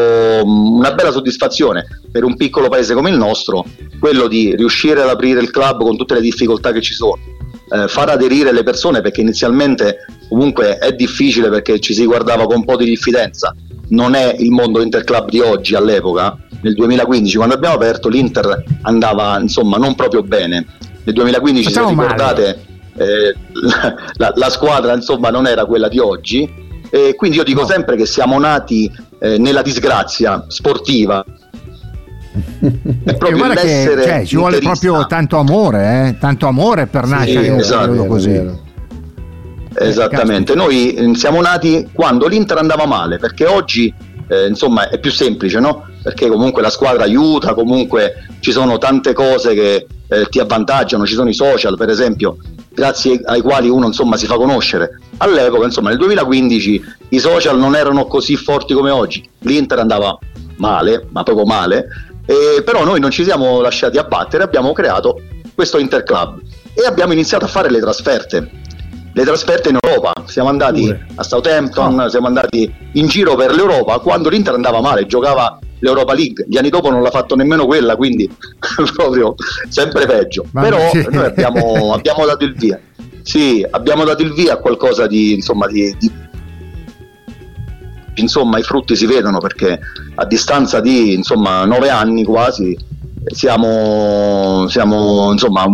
[SPEAKER 10] una bella soddisfazione per un piccolo paese come il nostro quello di riuscire ad aprire il club con tutte le difficoltà che ci sono. Eh, far aderire le persone perché inizialmente comunque è difficile perché ci si guardava con un po' di diffidenza non è il mondo Interclub di oggi all'epoca nel 2015 quando abbiamo aperto l'Inter andava insomma non proprio bene nel 2015
[SPEAKER 7] Facciamo
[SPEAKER 10] se ricordate eh, la, la, squadra insomma non era quella di oggi e quindi io dico sempre che siamo nati eh, nella disgrazia sportiva
[SPEAKER 7] è proprio
[SPEAKER 10] che
[SPEAKER 7] cioè, ci vuole proprio tanto amore, eh? tanto amore per
[SPEAKER 10] Sì,
[SPEAKER 7] nascere un
[SPEAKER 10] esatto.
[SPEAKER 7] così.
[SPEAKER 8] Eh,
[SPEAKER 10] Esattamente, noi eh, siamo nati quando l'Inter andava male, perché oggi eh, insomma è più semplice, no? Perché comunque la squadra aiuta, comunque ci sono tante cose che eh, ti avvantaggiano, ci sono i social per esempio, grazie ai quali uno insomma si fa conoscere. All'epoca, insomma, nel 2015 i social non erano così forti come oggi, l'Inter andava male, ma proprio male, eh, però noi non ci siamo lasciati abbattere, abbiamo creato questo Interclub e abbiamo iniziato a fare le trasferte le trasferte in Europa. Siamo andati a Southampton, siamo andati in giro per l'Europa quando l'Inter andava male, giocava l'Europa League. Gli anni dopo non l'ha fatto nemmeno quella, quindi proprio sempre peggio.
[SPEAKER 7] Ma
[SPEAKER 10] Però
[SPEAKER 7] sì.
[SPEAKER 10] noi abbiamo, abbiamo dato il via. Sì, abbiamo dato il via a qualcosa di, insomma, di, di- insomma, i frutti si vedono perché a distanza di insomma nove anni quasi siamo, siamo insomma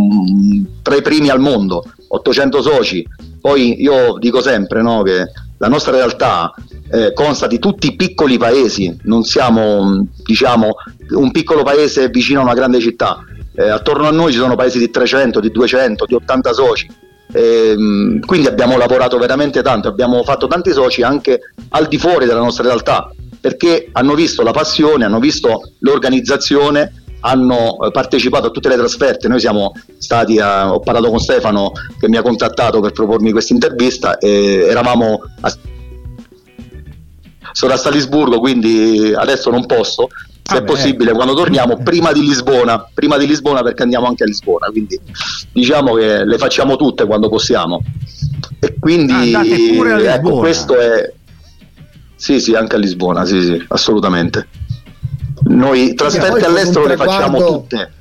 [SPEAKER 10] tra i primi al mondo 800 soci poi io dico sempre no, che la nostra realtà eh, consta di tutti i piccoli paesi. Non siamo mh, diciamo un piccolo paese vicino a una grande città. Eh, attorno a noi ci sono paesi di 300 di 200 di 80 soci. Ehm, quindi abbiamo lavorato veramente tanto, abbiamo fatto tanti soci anche al di fuori della nostra realtà, perché hanno visto la passione, hanno visto l'organizzazione, hanno eh, partecipato a tutte le trasferte. Noi siamo stati, a- ho parlato con Stefano che mi ha contattato per propormi questa intervista eravamo a sono a Salisburgo, quindi adesso non posso. Se è
[SPEAKER 7] Vabbè.
[SPEAKER 10] possibile, quando torniamo, prima di Lisbona, prima di Lisbona perché andiamo anche a Lisbona, quindi diciamo che le facciamo tutte quando possiamo. E quindi ecco, questo è sì, sì, anche a Lisbona, sì, sì, assolutamente. Noi trasferte all'estero le facciamo tutte.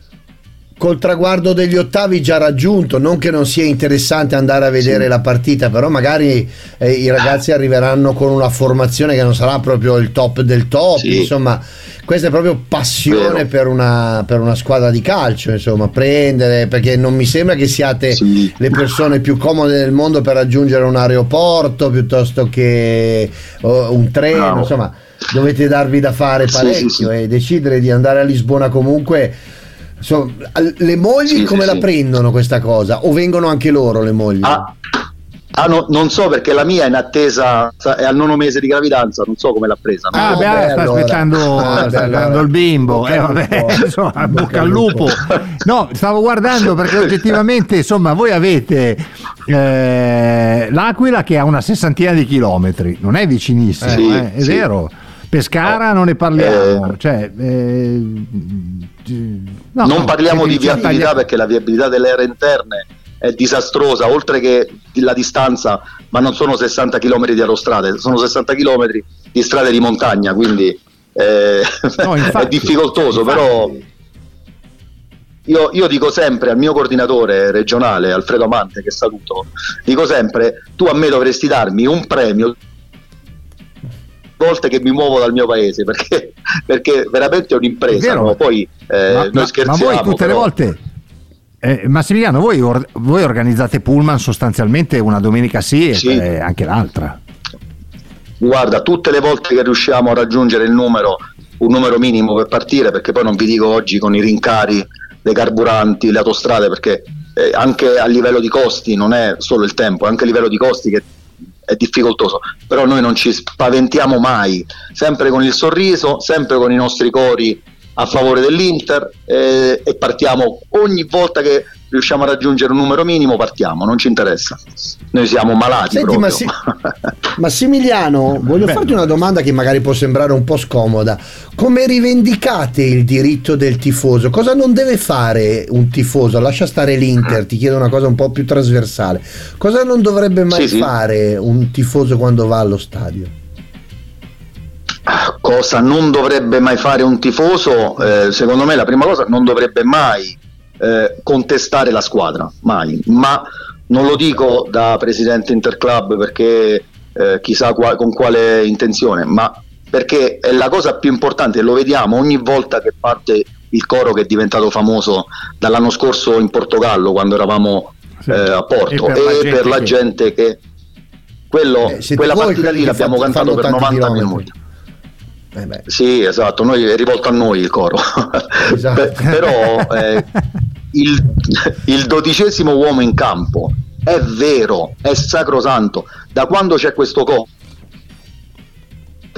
[SPEAKER 8] Col traguardo degli ottavi già raggiunto, non che non sia interessante andare a vedere la partita, però magari eh, i ragazzi arriveranno con una formazione che non sarà proprio il top del top,
[SPEAKER 10] Sì.
[SPEAKER 8] insomma, questa è proprio passione per una, per una squadra di calcio, insomma, prendere, perché non mi sembra che siate
[SPEAKER 10] Sì.
[SPEAKER 8] le persone più comode del mondo per raggiungere un aeroporto piuttosto che oh, un treno,
[SPEAKER 10] Bravo.
[SPEAKER 8] insomma, dovete darvi da fare
[SPEAKER 10] Sì,
[SPEAKER 8] parecchio
[SPEAKER 10] sì, sì.
[SPEAKER 8] e decidere di andare a Lisbona comunque. Insomma, le mogli
[SPEAKER 10] Sì,
[SPEAKER 8] come
[SPEAKER 10] sì,
[SPEAKER 8] la
[SPEAKER 10] sì.
[SPEAKER 8] prendono questa cosa? O vengono anche loro le mogli?
[SPEAKER 10] Ah, ah, no, non so perché la mia è in attesa, sa- è al nono mese di gravidanza, non so come l'ha presa. no?
[SPEAKER 7] Ah,
[SPEAKER 8] Ah,
[SPEAKER 7] beh,
[SPEAKER 8] beh,
[SPEAKER 7] sta
[SPEAKER 8] allora.
[SPEAKER 7] aspettando,
[SPEAKER 8] Ah,
[SPEAKER 7] sta aspettando il bimbo.
[SPEAKER 8] Bocca
[SPEAKER 7] Eh,
[SPEAKER 8] al
[SPEAKER 7] vabbè,
[SPEAKER 8] lupo.
[SPEAKER 7] insomma,
[SPEAKER 8] Bocca
[SPEAKER 7] bocca
[SPEAKER 8] al
[SPEAKER 7] lupo. No, stavo guardando perché oggettivamente, insomma, voi avete eh, l'Aquila che ha una sessantina di chilometri, non è vicinissimo,
[SPEAKER 10] Sì,
[SPEAKER 7] eh, è
[SPEAKER 10] sì.
[SPEAKER 7] vero. Pescara
[SPEAKER 10] No.
[SPEAKER 7] non ne parliamo,
[SPEAKER 10] Eh,
[SPEAKER 7] cioè, eh, no,
[SPEAKER 10] non
[SPEAKER 7] no,
[SPEAKER 10] parliamo di viabilità
[SPEAKER 7] gli-
[SPEAKER 10] perché la viabilità delle aree interne è disastrosa, oltre che la distanza, ma non sono 60 km di autostrade, sono 60 km di strade di montagna, quindi eh,
[SPEAKER 7] No, infatti,
[SPEAKER 10] è difficoltoso,
[SPEAKER 7] infatti.
[SPEAKER 10] però io, io dico sempre al mio coordinatore regionale, Alfredo Amante, che saluto, dico sempre, tu a me dovresti darmi un premio volte che mi muovo dal mio paese perché, perché veramente è
[SPEAKER 7] È
[SPEAKER 10] un'impresa
[SPEAKER 7] vero.
[SPEAKER 10] no? poi eh,
[SPEAKER 7] ma,
[SPEAKER 10] noi scherziamo
[SPEAKER 7] ma voi tutte le
[SPEAKER 10] però-
[SPEAKER 7] volte eh, Massimiliano voi, or- voi organizzate pullman sostanzialmente una domenica sì e
[SPEAKER 10] Sì.
[SPEAKER 7] eh, anche l'altra
[SPEAKER 10] Guarda, tutte le volte che riusciamo a raggiungere il numero, un numero minimo per partire, perché poi non vi dico oggi con i rincari dei carburanti, le autostrade, perché eh, anche a livello di costi non è solo il tempo, è anche a livello di costi che è difficoltoso, però noi non ci spaventiamo mai, sempre con il sorriso, sempre con i nostri cori a favore dell'Inter eh, e partiamo ogni volta che riusciamo a raggiungere un numero minimo, partiamo, non ci interessa. Noi siamo malati
[SPEAKER 8] Senti,
[SPEAKER 10] proprio.
[SPEAKER 8] Massi- Massimiliano, voglio farti una domanda che magari può sembrare un po' scomoda. Come rivendicate il diritto del tifoso? Cosa non deve fare un tifoso? Lascia stare l'Inter, ti chiedo una cosa un po' più trasversale. Cosa non dovrebbe mai
[SPEAKER 10] Sì, sì.
[SPEAKER 8] fare un tifoso quando va allo stadio?
[SPEAKER 10] cosa non dovrebbe mai fare un tifoso, eh, secondo me la prima cosa non dovrebbe mai eh, contestare la squadra, mai, ma non lo dico da presidente Interclub perché eh, chissà qua- con quale intenzione, ma perché è la cosa più importante, lo vediamo ogni volta che parte il coro che è diventato famoso dall'anno scorso in Portogallo quando eravamo eh, a Porto
[SPEAKER 7] E per la
[SPEAKER 10] e
[SPEAKER 7] gente
[SPEAKER 10] per la
[SPEAKER 7] che-
[SPEAKER 10] gente che quello,
[SPEAKER 8] Eh,
[SPEAKER 10] quella partita lì l'abbiamo cantato per
[SPEAKER 8] fanno tanti
[SPEAKER 10] 90
[SPEAKER 8] chilometri.
[SPEAKER 10] minuti.
[SPEAKER 8] Eh
[SPEAKER 10] Sì, esatto, noi è rivolto a noi il coro.
[SPEAKER 8] Esatto.
[SPEAKER 10] Pe- però eh, il, il dodicesimo uomo in campo è vero, è sacrosanto. Da quando c'è questo coro,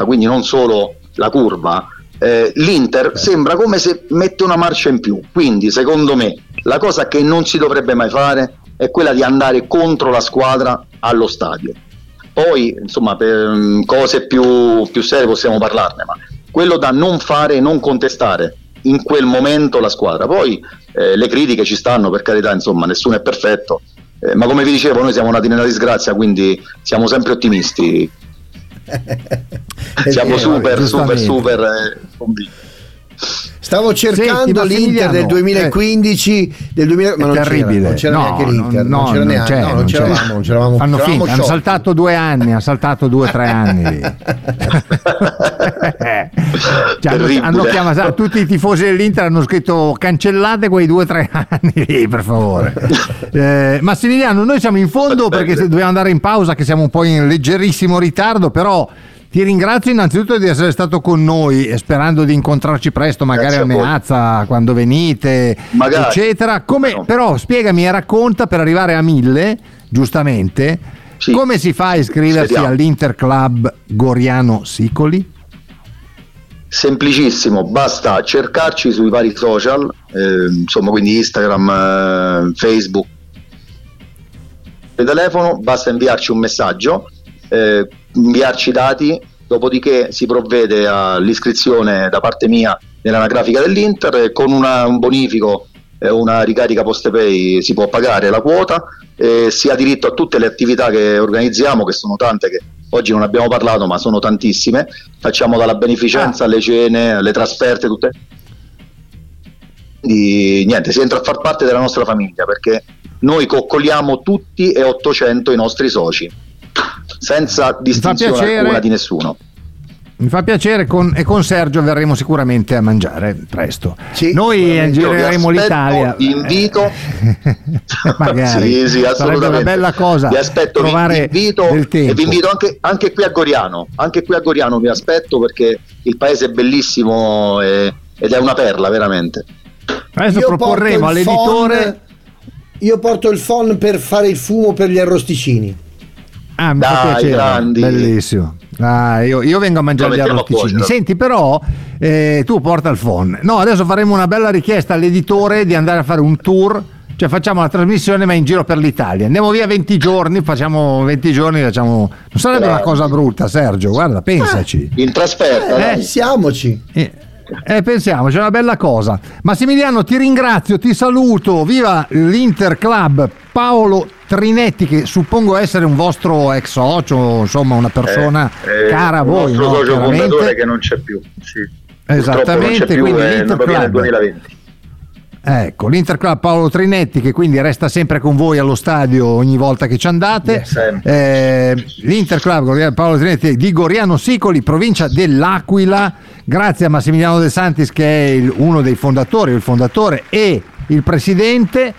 [SPEAKER 10] quindi non solo la curva, eh, l'Inter sembra come se mette una marcia in più. Quindi, secondo me, la cosa che non si dovrebbe mai fare è quella di andare contro la squadra allo stadio. Poi, insomma, per mm, cose più, più serie possiamo parlarne, ma quello da non fare e non contestare in quel momento la squadra. Poi eh, le critiche ci stanno, per carità, insomma, nessuno è perfetto. Eh, ma come vi dicevo, noi siamo nati nella disgrazia, quindi siamo sempre ottimisti. siamo
[SPEAKER 8] Eh,
[SPEAKER 10] super, super,
[SPEAKER 7] giustamente.
[SPEAKER 10] super eh, convinti.
[SPEAKER 8] Stavo cercando
[SPEAKER 7] Senti,
[SPEAKER 8] l'Inter del 2015, del 2000, ma
[SPEAKER 7] È
[SPEAKER 8] non
[SPEAKER 7] terribile.
[SPEAKER 8] c'era, non c'era
[SPEAKER 7] No,
[SPEAKER 8] neanche l'Inter,
[SPEAKER 7] no,
[SPEAKER 8] non c'era
[SPEAKER 7] non
[SPEAKER 8] neanche, no, non c'eravamo, non c'eravamo,
[SPEAKER 7] Fanno
[SPEAKER 8] c'eravamo
[SPEAKER 7] finta, hanno saltato due anni, hanno saltato due o tre anni. Cioè, hanno,
[SPEAKER 10] Terribile.
[SPEAKER 7] hanno chiamato tutti i tifosi dell'Inter hanno scritto cancellate quei due o tre anni lì, per favore. Eh, Massimiliano, noi siamo in fondo perché dobbiamo andare in pausa, che siamo un po' in leggerissimo ritardo, però. Ti ringrazio innanzitutto di essere stato con noi e sperando di incontrarci presto, magari a
[SPEAKER 10] a.
[SPEAKER 7] Meazza quando venite,
[SPEAKER 10] Magari.
[SPEAKER 7] eccetera. Come,
[SPEAKER 10] No.
[SPEAKER 7] Però spiegami e racconta per arrivare a mille, giustamente,
[SPEAKER 10] Sì.
[SPEAKER 7] come si fa a iscriversi
[SPEAKER 10] Speriamo.
[SPEAKER 7] all'Inter Club Goriano Sicoli?
[SPEAKER 10] Semplicissimo, basta cercarci sui vari social, eh, insomma quindi Instagram, eh, Facebook, telefono, basta inviarci un messaggio, eh, inviarci i dati, dopodiché si provvede all'iscrizione da parte mia nell'anagrafica dell'Inter e con una- un bonifico e una ricarica post pay si può pagare la quota e si ha diritto a tutte le attività che organizziamo, che sono tante che oggi non abbiamo parlato, ma sono tantissime. Facciamo dalla beneficenza alle cene, alle trasferte, tutte. Quindi niente, si entra a far parte della nostra famiglia perché noi coccoliamo tutti e 800 i nostri soci, senza distinzione
[SPEAKER 7] piacere.
[SPEAKER 10] alcuna di nessuno.
[SPEAKER 7] Mi fa piacere con- e con Sergio verremo sicuramente a mangiare presto.
[SPEAKER 8] Sì,
[SPEAKER 7] Noi gireremo l'Italia.
[SPEAKER 10] Vi invito.
[SPEAKER 7] Magari
[SPEAKER 10] Sì, sì,
[SPEAKER 7] sarebbe una
[SPEAKER 10] assolutamente.
[SPEAKER 7] bella cosa.
[SPEAKER 10] Vi aspetto,
[SPEAKER 7] trovare
[SPEAKER 10] vi invito,
[SPEAKER 7] del
[SPEAKER 10] e vi invito anche, anche qui a Goriano. Anche qui a Goriano vi aspetto perché il paese è bellissimo e- ed è una perla, veramente.
[SPEAKER 7] Adesso
[SPEAKER 8] Io
[SPEAKER 7] proporremo all'editore.
[SPEAKER 8] phon- io porto il phon per fare il fumo per gli arrosticini.
[SPEAKER 7] Ah, mi fa
[SPEAKER 10] Dai,
[SPEAKER 7] piacere,
[SPEAKER 10] grandi.
[SPEAKER 7] bellissimo. Ah, io, io vengo a mangiare gli arrosticini. Senti, però, eh, tu porta il phon. No, adesso faremo una bella richiesta all'editore di andare a fare un tour. Cioè, facciamo la trasmissione, ma in giro per l'Italia. Andiamo via 20 giorni, facciamo 20 giorni, facciamo. Non sarebbe una
[SPEAKER 10] Grandi.
[SPEAKER 7] cosa brutta, Sergio. Guarda, pensaci.
[SPEAKER 10] In trasferta,
[SPEAKER 7] Eh,
[SPEAKER 10] dai.
[SPEAKER 8] Pensiamoci.
[SPEAKER 7] Eh, eh, pensiamo, c'è una bella cosa. Massimiliano, ti ringrazio, ti saluto. Viva l'Inter Club Paolo Trinetti, che suppongo essere un vostro ex socio, insomma, una persona
[SPEAKER 10] Eh, eh,
[SPEAKER 7] cara a voi.
[SPEAKER 10] nostro
[SPEAKER 7] no?
[SPEAKER 10] socio fondatore che non c'è più. Sì.
[SPEAKER 7] Esattamente,
[SPEAKER 10] più,
[SPEAKER 7] quindi
[SPEAKER 10] è
[SPEAKER 7] l'Inter
[SPEAKER 10] andato via nel
[SPEAKER 7] Club.
[SPEAKER 10] 2020.
[SPEAKER 7] Ecco, l'Inter Club Paolo Trinetti che quindi resta sempre con voi allo stadio ogni volta che ci andate.
[SPEAKER 10] Sempre.
[SPEAKER 7] Eh, L'Inter Club Goriano- Paolo Trinetti di Goriano Sicoli, provincia dell'Aquila. Grazie a Massimiliano De Santis che è il- uno dei fondatori, il fondatore e il presidente.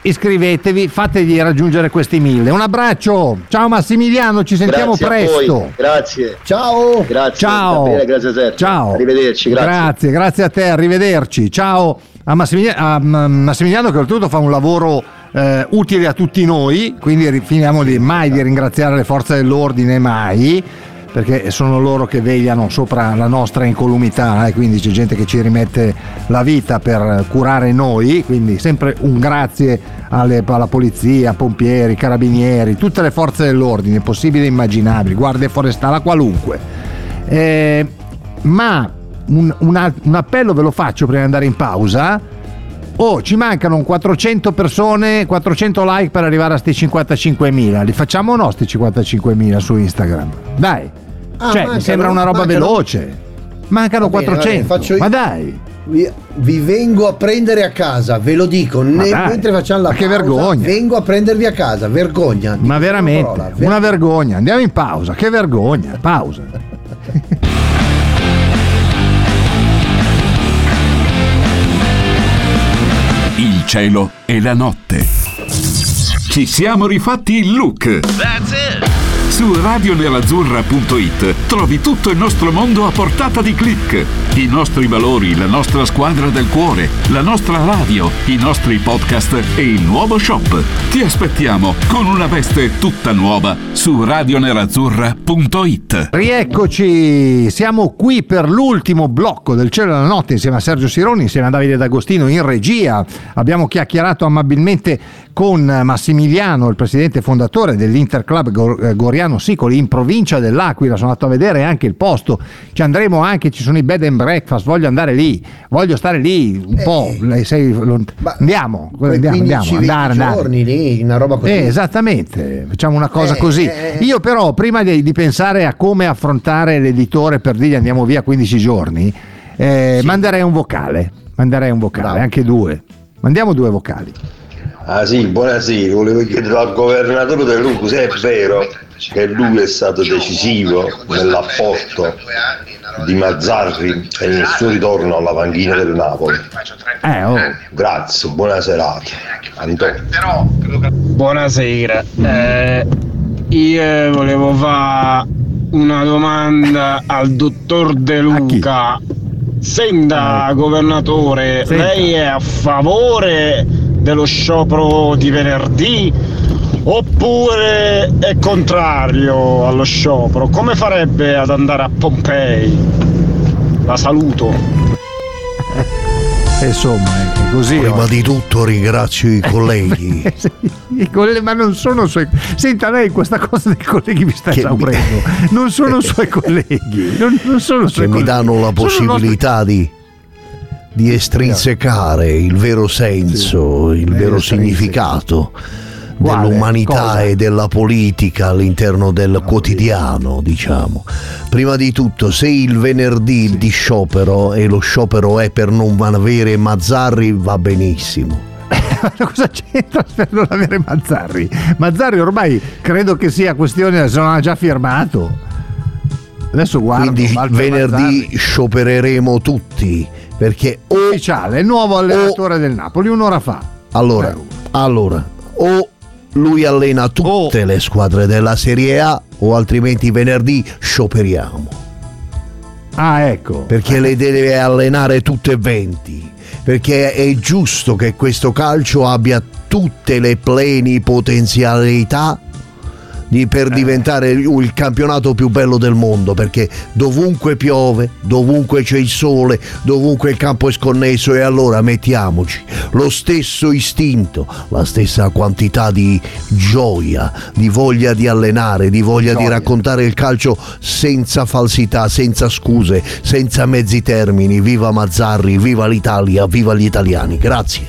[SPEAKER 7] Iscrivetevi, fategli raggiungere questi mille. Un abbraccio, ciao Massimiliano, ci sentiamo
[SPEAKER 10] Grazie a
[SPEAKER 7] presto.
[SPEAKER 10] voi, Grazie.
[SPEAKER 8] Ciao.
[SPEAKER 10] Grazie.
[SPEAKER 7] Ciao.
[SPEAKER 10] Gabriele, grazie Sergio.
[SPEAKER 7] Ciao.
[SPEAKER 10] Arrivederci, grazie.
[SPEAKER 7] Grazie, grazie a te, arrivederci. Ciao a Massimiliano, a mm, Massimiliano che oltretutto fa un lavoro eh, utile a tutti noi, quindi finiamo di, mai di ringraziare le forze dell'ordine, mai. perché sono loro che vegliano sopra la nostra incolumità e quindi c'è gente che ci rimette la vita per curare noi, quindi sempre un grazie alle- alla polizia, pompieri, carabinieri, tutte le forze dell'ordine, possibili e immaginabili, guardia forestale, qualunque. Eh, ma un, un- un appello ve lo faccio prima di andare in pausa. Oh, ci mancano 400 persone, 400 like per arrivare a sti 55.000. Li facciamo o no sti 55.000 su Instagram? Dai.
[SPEAKER 12] Ah,
[SPEAKER 7] cioè, mi sembra una roba
[SPEAKER 12] Mancano?
[SPEAKER 7] veloce. Mancano
[SPEAKER 12] bene,
[SPEAKER 7] 400.
[SPEAKER 12] va bene.
[SPEAKER 7] Ma dai.
[SPEAKER 12] Vi, vi vengo a prendere a casa, ve lo dico, ne- mentre facciamo la
[SPEAKER 7] ma che
[SPEAKER 12] pausa,
[SPEAKER 7] vergogna.
[SPEAKER 12] Vengo a prendervi a casa, vergogna.
[SPEAKER 7] Ma
[SPEAKER 12] una
[SPEAKER 7] veramente,
[SPEAKER 12] parola, ver-
[SPEAKER 7] una vergogna. Andiamo in pausa. Che vergogna. Pausa.
[SPEAKER 6] cielo e la notte. Ci siamo rifatti il look.
[SPEAKER 13] That's it.
[SPEAKER 6] Su radionerazzurra.it trovi tutto il nostro mondo a portata di clic. I nostri valori, la nostra squadra del cuore, la nostra radio, i nostri podcast e il nuovo shop. Ti aspettiamo con una veste tutta nuova su radionerazzurra.it.
[SPEAKER 7] Rieccoci, siamo qui per l'ultimo blocco del cielo della notte insieme a Sergio Sironi, insieme a Davide D'Agostino in regia. Abbiamo chiacchierato amabilmente con Massimiliano, il presidente fondatore dell'Interclub eh, Goriano Sicoli in provincia dell'Aquila. Sono andato a vedere anche il posto. Ci andremo anche, ci sono i bed and breakfast. Voglio andare lì, voglio stare lì un po'. Lei sei lont- andiamo, andiamo,
[SPEAKER 12] 15,
[SPEAKER 7] andiamo,
[SPEAKER 12] 20
[SPEAKER 7] andare, andare.
[SPEAKER 12] giorni lì, una roba così.
[SPEAKER 7] Eh, esattamente, facciamo una cosa
[SPEAKER 12] Eh,
[SPEAKER 7] così.
[SPEAKER 12] eh,
[SPEAKER 7] Io però prima di, di pensare a come affrontare l'editore per dirgli andiamo via 15 giorni, eh, manderei un vocale, manderei un vocale, anche due. Mandiamo due vocali.
[SPEAKER 14] Ah sì, buonasera, volevo chiedere al governatore De Luca se è vero che lui è stato decisivo nell'apporto di Mazzarri e nel suo ritorno alla panchina del Napoli.
[SPEAKER 7] Eh, oh.
[SPEAKER 14] Grazie, buona serata. Antonio.
[SPEAKER 15] Buonasera, eh, io volevo fare una domanda al dottor De Luca. Senta, governatore,
[SPEAKER 7] Senta.
[SPEAKER 15] lei è a favore dello sciopero di venerdì oppure è contrario allo sciopero? Come farebbe ad andare a Pompei? La saluto.
[SPEAKER 7] E insomma, è così.
[SPEAKER 8] Prima
[SPEAKER 7] oh.
[SPEAKER 8] di tutto ringrazio i colleghi.
[SPEAKER 7] Sì, i colle- ma non sono suoi. Senta, lei questa cosa dei colleghi mi sta
[SPEAKER 8] Che-
[SPEAKER 7] esaurendo. Non sono suoi colleghi. Non, non sono suoi
[SPEAKER 8] che mi
[SPEAKER 7] colleghi.
[SPEAKER 8] danno la possibilità di, di estrinsecare il vero senso, il vero significato
[SPEAKER 7] Quale?
[SPEAKER 8] dell'umanità
[SPEAKER 7] Cosa?
[SPEAKER 8] e della politica all'interno del quotidiano, diciamo. Prima di tutto, se il venerdì di sciopero e lo sciopero è per non avere Mazzarri, va benissimo.
[SPEAKER 7] Cosa c'entra per non avere Mazzarri? Mazzarri ormai credo che sia questione, se non ha già firmato. Adesso guardo.
[SPEAKER 8] Quindi venerdì sciopereremo tutti perché o
[SPEAKER 7] ufficiale, nuovo allenatore del Napoli un'ora fa.
[SPEAKER 8] Allora, allora, o lui allena tutte le squadre della Serie A o altrimenti venerdì scioperiamo.
[SPEAKER 7] Ah, ecco.
[SPEAKER 8] Perché le deve allenare tutte e 20. Perché è giusto che questo calcio abbia tutte le pleni potenzialità di- per diventare il, il campionato più bello del mondo perché dovunque piove, dovunque c'è il sole, dovunque il campo è sconnesso e allora mettiamoci lo stesso istinto, la stessa quantità di gioia, di voglia di allenare, di voglia di raccontare il calcio senza falsità, senza scuse, senza mezzi termini. Viva Mazzarri, viva l'Italia, viva gli italiani. Grazie.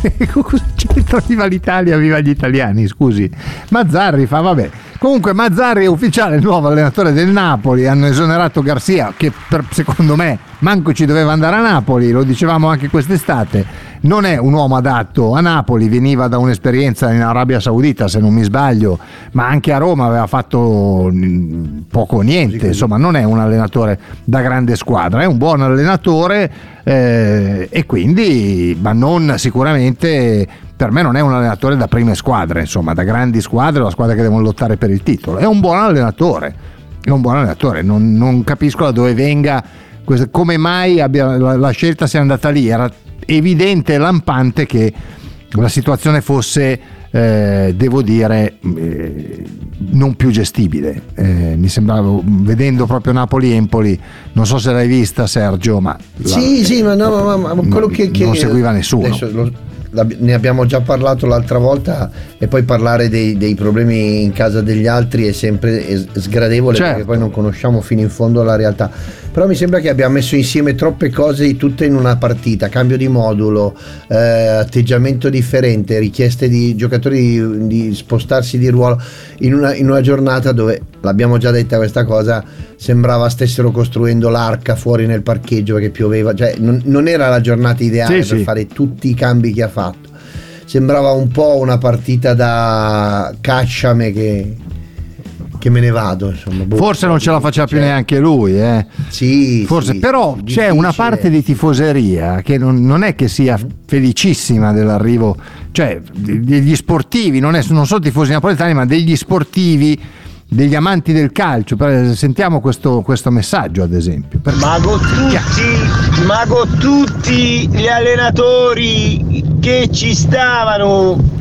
[SPEAKER 7] Cosa c'entra viva l'Italia, viva gli italiani, scusi. Mazzarri fa, vabbè. Comunque Mazzarri è ufficiale, il nuovo allenatore del Napoli, hanno esonerato Garzia che per- secondo me manco ci doveva andare a Napoli, lo dicevamo anche quest'estate. Non è un uomo adatto a Napoli, veniva da un'esperienza in Arabia Saudita se non mi sbaglio, ma anche a Roma aveva fatto mm, poco o niente, insomma non è un allenatore da grande squadra, è un buon allenatore eh, e quindi, ma non sicuramente per me non è un allenatore da prime squadre, insomma, da grandi squadre, la squadra che devono lottare per il titolo. È un buon allenatore, è un buon allenatore, non, non capisco da dove venga, come mai abbia- la, la scelta sia andata lì. Era evidente e lampante che la situazione fosse, eh, devo dire, eh, non più gestibile. Eh, mi sembrava, vedendo proprio Napoli-Empoli, non so se l'hai vista Sergio, ma... la-
[SPEAKER 8] Sì, sì, ma, no, ma, ma- quello che, che-
[SPEAKER 7] non seguiva nessuno.
[SPEAKER 8] adesso lo- ne abbiamo già parlato l'altra volta e poi parlare dei, dei problemi in casa degli altri è sempre sgradevole
[SPEAKER 7] Certo.
[SPEAKER 8] perché poi non conosciamo fino in fondo la realtà. Però mi sembra che abbiamo messo insieme troppe cose tutte in una partita, cambio di modulo, eh, atteggiamento differente, richieste di giocatori di, di spostarsi di ruolo in una, in una giornata dove, l'abbiamo già detta questa cosa, sembrava stessero costruendo l'arca fuori nel parcheggio perché pioveva, cioè non, non era la giornata ideale
[SPEAKER 7] Sì,
[SPEAKER 8] per
[SPEAKER 7] sì.
[SPEAKER 8] fare tutti i cambi che ha fatto. Sembrava un po' una partita da cacciame che, che me ne vado. Insomma. Boh.
[SPEAKER 7] Forse non ce la faceva più
[SPEAKER 8] Cioè,
[SPEAKER 7] neanche lui, eh.
[SPEAKER 8] Sì,
[SPEAKER 7] Forse,
[SPEAKER 8] sì,
[SPEAKER 7] però c'è
[SPEAKER 8] difficile.
[SPEAKER 7] una parte di tifoseria che non, non è che sia felicissima dell'arrivo, cioè de- degli sportivi, non, è- non sono tifosi napoletani, ma degli sportivi, degli amanti del calcio. Per- Sentiamo questo, questo messaggio, ad esempio. Per-
[SPEAKER 15] Ma con tutti, ma con tutti gli allenatori che ci stavano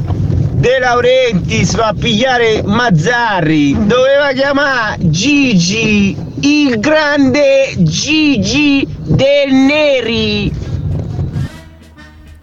[SPEAKER 15] De Laurentiis va a pigliare Mazzarri doveva chiamare Gigi il grande Gigi del Neri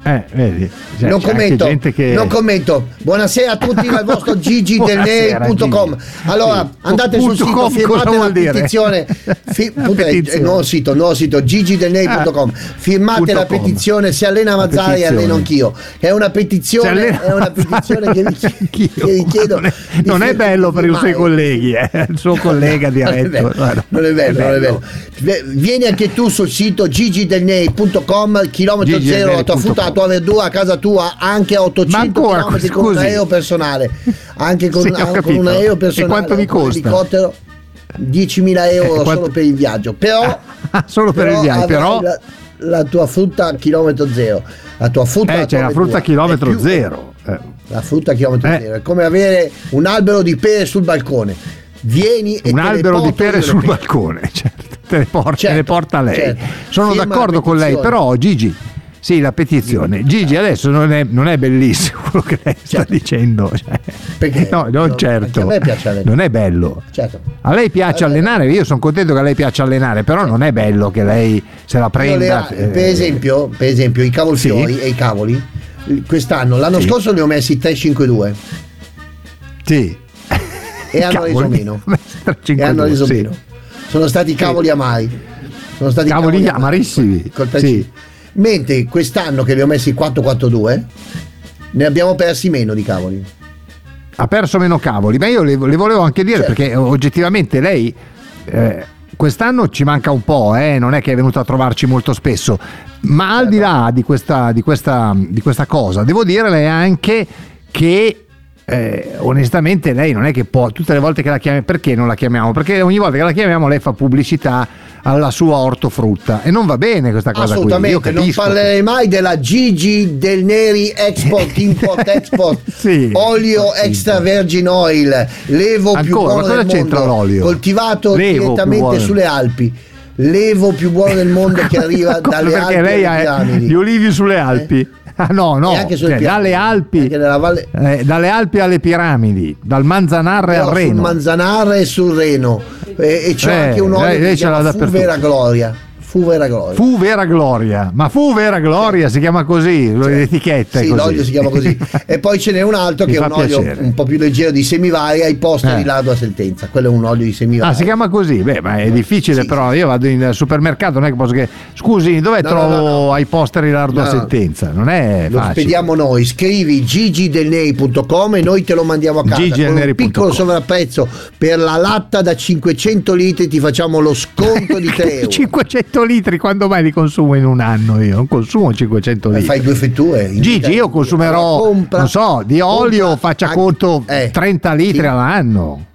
[SPEAKER 7] Eh, vedi, cioè,
[SPEAKER 8] non commento,
[SPEAKER 7] che...
[SPEAKER 8] non commento. Buonasera a tutti dal vostro gigidelnei.com. Allora
[SPEAKER 7] Sì.
[SPEAKER 8] andate sul sito,
[SPEAKER 7] com
[SPEAKER 8] firmate la petizione. Fi- punto- eh,
[SPEAKER 7] petizione.
[SPEAKER 8] nuovo sito, nuovo sito gigidelnei.com. Firmate
[SPEAKER 7] Punto
[SPEAKER 8] la
[SPEAKER 7] com.
[SPEAKER 8] petizione. Se allena Mazzari,
[SPEAKER 7] petizione.
[SPEAKER 8] alleno anch'io. È una petizione, è una petizione che vi, che vi chiedo.
[SPEAKER 7] non è, non è bello per i suoi colleghi, eh, il suo collega diretto.
[SPEAKER 8] non è bello, non è bello. Vieni anche tu sul sito gigidelnei.com, chilometro zero, la tua frutta, la tua verdura a casa tua, anche a 800
[SPEAKER 7] Ma ancora,
[SPEAKER 8] km con un
[SPEAKER 7] scusi.
[SPEAKER 8] aereo personale. Anche con,
[SPEAKER 7] Sì,
[SPEAKER 8] anche con un aereo
[SPEAKER 7] E
[SPEAKER 8] personale.
[SPEAKER 7] quanto mi
[SPEAKER 8] con un
[SPEAKER 7] costa?
[SPEAKER 8] elicottero, 10.000 euro
[SPEAKER 7] Eh, quanto-
[SPEAKER 8] solo per il viaggio. Però,
[SPEAKER 7] Solo per il viaggio, però...
[SPEAKER 8] La, la tua frutta a chilometro zero. La tua frutta
[SPEAKER 7] Eh,
[SPEAKER 8] tua
[SPEAKER 7] la frutta a chilometro
[SPEAKER 8] più-
[SPEAKER 7] zero. Eh.
[SPEAKER 8] La frutta a chilometro
[SPEAKER 7] Eh.
[SPEAKER 8] zero. È come avere un albero di pere sul balcone. Vieni e
[SPEAKER 7] un albero di pere sul
[SPEAKER 8] pere.
[SPEAKER 7] balcone, certo, te le porta,
[SPEAKER 8] Certo,
[SPEAKER 7] te le porta lei.
[SPEAKER 8] certo.
[SPEAKER 7] Sono
[SPEAKER 8] Firma
[SPEAKER 7] d'accordo con lei, però Gigi, sì, la petizione. Gigi adesso non è, non è bellissimo quello che lei sta dicendo. cioè.
[SPEAKER 8] Perché?
[SPEAKER 7] No, non
[SPEAKER 8] No,
[SPEAKER 7] certo.
[SPEAKER 8] a me piace allenare.
[SPEAKER 7] Non è bello.
[SPEAKER 8] Certo.
[SPEAKER 7] A lei piace allenare, io sono contento che a lei piaccia allenare, però non è bello che lei se la prenda.
[SPEAKER 8] le-
[SPEAKER 7] eh,
[SPEAKER 8] per, esempio, per esempio, i cavolfiori
[SPEAKER 7] Sì.
[SPEAKER 8] e i cavoli, quest'anno, l'anno
[SPEAKER 7] Sì.
[SPEAKER 8] scorso ne ho messi 3-5-2
[SPEAKER 7] Sì.
[SPEAKER 8] e hanno reso
[SPEAKER 7] Cavoli.
[SPEAKER 8] meno.
[SPEAKER 7] 3-5-2,
[SPEAKER 8] E hanno reso
[SPEAKER 7] sì.
[SPEAKER 8] meno. Sono stati cavoli amari. Sono stati
[SPEAKER 7] Cavoli amarissimi.
[SPEAKER 8] Col 3-5.
[SPEAKER 7] Sì.
[SPEAKER 8] Mentre quest'anno che li ho messi 4-4-2 ne abbiamo persi meno di cavoli.
[SPEAKER 7] ha perso meno cavoli, ma io le, le volevo anche dire
[SPEAKER 8] Certo.
[SPEAKER 7] perché oggettivamente lei eh, quest'anno ci manca un po', eh, non è che è venuta a trovarci molto spesso, ma al di là di questa, di questa, di questa cosa, devo dirle anche che eh, onestamente lei non è che può tutte le volte che la chiamiamo perché non la chiamiamo perché ogni volta che la chiamiamo lei fa pubblicità alla sua ortofrutta e non va bene questa cosa qui io
[SPEAKER 8] Assolutamente, non parlerei mai della Gigi del Neri Export, Import Export,
[SPEAKER 7] Sì,
[SPEAKER 8] olio extra virgin oil, l'evo più
[SPEAKER 7] Ancora,
[SPEAKER 8] buono
[SPEAKER 7] ma cosa c'entra
[SPEAKER 8] mondo,
[SPEAKER 7] l'olio?
[SPEAKER 8] coltivato
[SPEAKER 7] L'evo più
[SPEAKER 8] direttamente
[SPEAKER 7] buono.
[SPEAKER 8] sulle Alpi. L'evo più buono del mondo che arriva dalle
[SPEAKER 7] perché
[SPEAKER 8] Alpi
[SPEAKER 7] lei
[SPEAKER 8] alle
[SPEAKER 7] ha gli olivi sulle Alpi ah no no
[SPEAKER 8] anche sulle
[SPEAKER 7] cioè, dalle Alpi
[SPEAKER 8] valle-
[SPEAKER 7] eh, dalle Alpi alle piramidi dal Manzanarre
[SPEAKER 8] Però
[SPEAKER 7] al
[SPEAKER 8] sul
[SPEAKER 7] Reno
[SPEAKER 8] Manzanara e sul Reno. E, e c'è
[SPEAKER 7] Eh,
[SPEAKER 8] anche un olio
[SPEAKER 7] lei-
[SPEAKER 8] che si chiama. Vera Gloria. Fu Vera Gloria.
[SPEAKER 7] Fu Vera Gloria ma Fu Vera Gloria si chiama così l'etichetta è
[SPEAKER 8] Sì,
[SPEAKER 7] così.
[SPEAKER 8] l'olio si chiama così. e poi ce n'è un altro
[SPEAKER 7] Mi
[SPEAKER 8] che è un olio
[SPEAKER 7] piacere.
[SPEAKER 8] un po' più leggero di semivaria ai posteri
[SPEAKER 7] Eh.
[SPEAKER 8] lardo a sentenza. Quello è un olio di semivaria.
[SPEAKER 7] Ah, si chiama così? Beh, ma è difficile,
[SPEAKER 8] Sì,
[SPEAKER 7] però. Io vado in supermercato, non è che posso che. Scusi, dove
[SPEAKER 8] No,
[SPEAKER 7] trovo
[SPEAKER 8] no, no,
[SPEAKER 7] ai posteri lardo a sentenza? Non è
[SPEAKER 8] Lo
[SPEAKER 7] facile.
[SPEAKER 8] spediamo noi, scrivi gigidelnei.com e noi te lo mandiamo a casa con un
[SPEAKER 7] gigidelnei.com.
[SPEAKER 8] piccolo sovrapprezzo per la latta da 500 litri ti facciamo lo sconto di 3 euro
[SPEAKER 7] 500 litri, quando mai li consumo in un anno io? Non consumo 500
[SPEAKER 8] Eh,
[SPEAKER 7] litri.
[SPEAKER 8] fai due fetture
[SPEAKER 7] Gigi, io consumerò,
[SPEAKER 8] compra-
[SPEAKER 7] non so, di olio
[SPEAKER 8] compra
[SPEAKER 7] faccia conto
[SPEAKER 8] eh,
[SPEAKER 7] 30 litri
[SPEAKER 8] sì.
[SPEAKER 7] all'anno.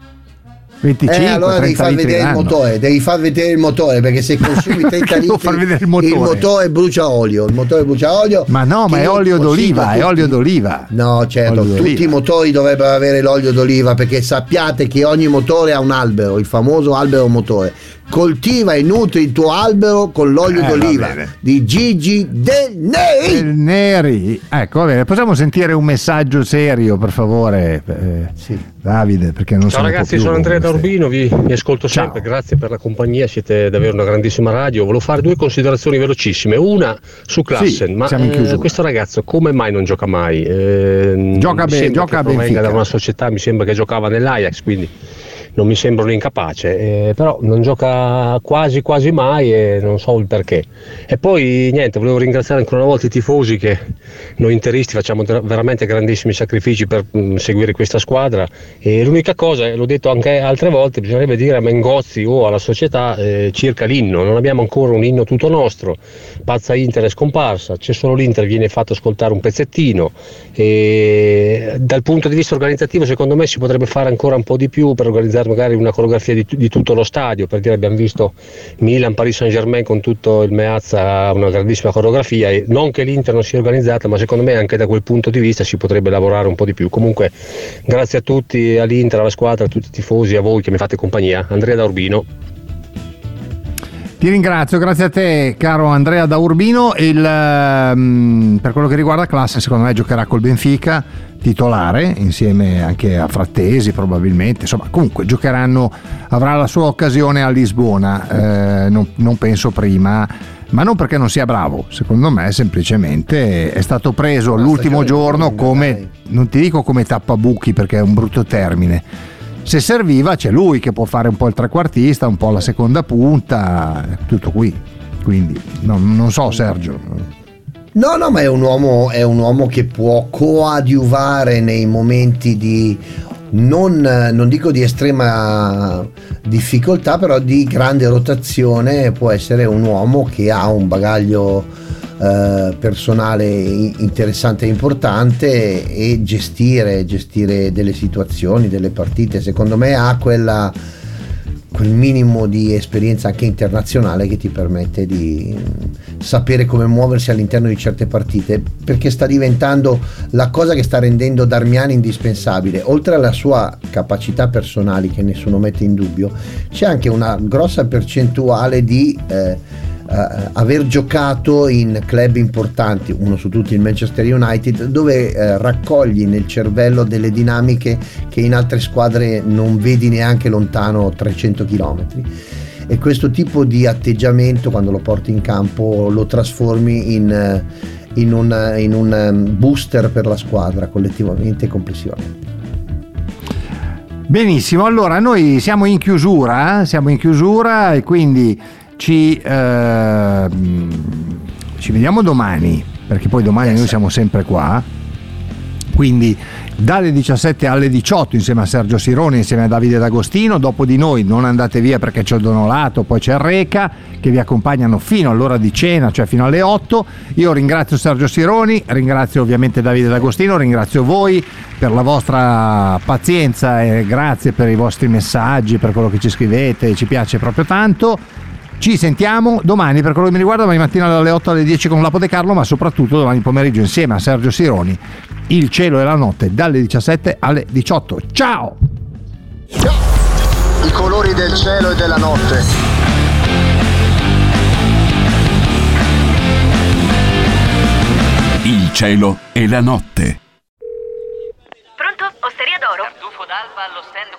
[SPEAKER 7] 25,
[SPEAKER 8] Eh, allora devi
[SPEAKER 7] 30
[SPEAKER 8] far vedere il motore, devi far vedere il motore perché se consumi 30
[SPEAKER 7] Devo
[SPEAKER 8] litri
[SPEAKER 7] far vedere il motore.
[SPEAKER 8] brucia olio, il motore brucia olio.
[SPEAKER 7] Ma no, ma è
[SPEAKER 8] io
[SPEAKER 7] olio d'oliva, è olio d'oliva.
[SPEAKER 8] No, certo,
[SPEAKER 7] Olio
[SPEAKER 8] tutti
[SPEAKER 7] d'oliva.
[SPEAKER 8] i motori dovrebbero avere l'olio d'oliva perché sappiate che ogni motore ha un albero, il famoso albero motore.
[SPEAKER 16] Coltiva e nutri il tuo albero con l'olio
[SPEAKER 7] Eh, va
[SPEAKER 16] d'oliva
[SPEAKER 7] bene.
[SPEAKER 16] di Gigi Del Neri.
[SPEAKER 7] Del Neri. Ecco, va bene. Possiamo sentire un messaggio serio, per favore? Eh, Davide, perché non
[SPEAKER 17] Ciao ragazzi,
[SPEAKER 7] più
[SPEAKER 17] sono Andrea
[SPEAKER 7] queste-
[SPEAKER 17] D'Urbino, vi, vi ascolto sempre, grazie per la compagnia, siete davvero una grandissima radio. Volevo fare due considerazioni velocissime. Una su Klassen,
[SPEAKER 7] Sì,
[SPEAKER 17] ma
[SPEAKER 7] siamo in
[SPEAKER 17] eh, questo ragazzo come mai non gioca mai? Eh,
[SPEAKER 7] Gioca bene, gioca Benfica.
[SPEAKER 17] da una società, mi sembra che giocava nell'Ajax, quindi non mi sembra un incapace, eh, però non gioca quasi quasi mai e non so il perché. E poi niente, volevo ringraziare ancora una volta i tifosi che noi interisti facciamo veramente grandissimi sacrifici per mm, seguire questa squadra. E l'unica cosa, l'ho detto anche altre volte, bisognerebbe dire a Mengozzi o alla società eh, circa l'inno, non abbiamo ancora un inno tutto nostro, Pazza Inter è scomparsa, c'è solo l'Inter, viene fatto ascoltare un pezzettino. E dal punto di vista organizzativo secondo me si potrebbe fare ancora un po' di più per organizzare magari una coreografia di, di tutto lo stadio, per dire abbiamo visto Milan, Paris Saint Germain con tutto il Meazza una grandissima coreografia e non che l'Inter non sia organizzata ma secondo me anche da quel punto di vista si potrebbe lavorare un po' di più. Comunque grazie a tutti, all'Inter, alla squadra, a tutti i tifosi, a voi che mi fate compagnia. Andrea da Urbino.
[SPEAKER 7] Ti ringrazio, grazie a te caro Andrea da Urbino. Il, ehm, per quello che riguarda classe, secondo me giocherà col Benfica titolare insieme anche a Frattesi probabilmente. Insomma, comunque giocheranno, avrà la sua occasione a Lisbona, eh, non, non penso prima. Ma non perché non sia bravo, secondo me semplicemente è stato preso l'ultimo giorno come, non ti dico come tappabuchi perché è un brutto termine, se serviva c'è lui che può fare un po' il trequartista, un po' la seconda punta, tutto qui. Quindi non, non so Sergio.
[SPEAKER 8] No, no, ma è un, uomo, è un uomo che può coadiuvare nei momenti di non, non dico di estrema difficoltà, però di grande rotazione. Può essere un uomo che ha un bagaglio eh, personale interessante e importante e gestire, gestire delle situazioni, delle partite. Secondo me ha quella quel minimo di esperienza anche internazionale che ti permette di mm, sapere come muoversi all'interno di certe partite perché sta diventando la cosa che sta rendendo Darmiani indispensabile. Oltre alla sua capacità personali che nessuno mette in dubbio c'è anche una grossa percentuale di eh, eh, aver giocato in club importanti, uno su tutti il Manchester United, dove eh, raccogli nel cervello delle dinamiche che in altre squadre non vedi neanche lontano 300 km. E questo tipo di atteggiamento, quando lo porti in campo, lo trasformi in, eh, in un, in un um, booster per la squadra collettivamente e complessivamente.
[SPEAKER 7] Benissimo, allora noi siamo in chiusura, eh, siamo in chiusura e quindi ci, ehm, ci vediamo domani, perché poi domani noi siamo sempre qua. Quindi dalle 17 alle 18 insieme a Sergio Sironi, insieme a Davide D'Agostino, dopo di noi non andate via perché c'è il Donolato, poi c'è il Reca che vi accompagnano fino all'ora di cena, cioè fino alle 8. Io ringrazio Sergio Sironi, ringrazio ovviamente Davide D'Agostino, ringrazio voi per la vostra pazienza e grazie per i vostri messaggi, per quello che ci scrivete, ci piace proprio tanto. Ci sentiamo domani per quello che mi riguarda, domani mattina dalle 8 alle 10 con Lapo De Carlo, ma soprattutto domani pomeriggio insieme a Sergio Sironi, Il cielo e la notte dalle 17 alle 18. Ciao!
[SPEAKER 4] I colori del cielo e della notte.
[SPEAKER 6] Il cielo e la notte.
[SPEAKER 2] Pronto? Osteria d'oro?
[SPEAKER 18] Tartufo d'alba allo stand 4.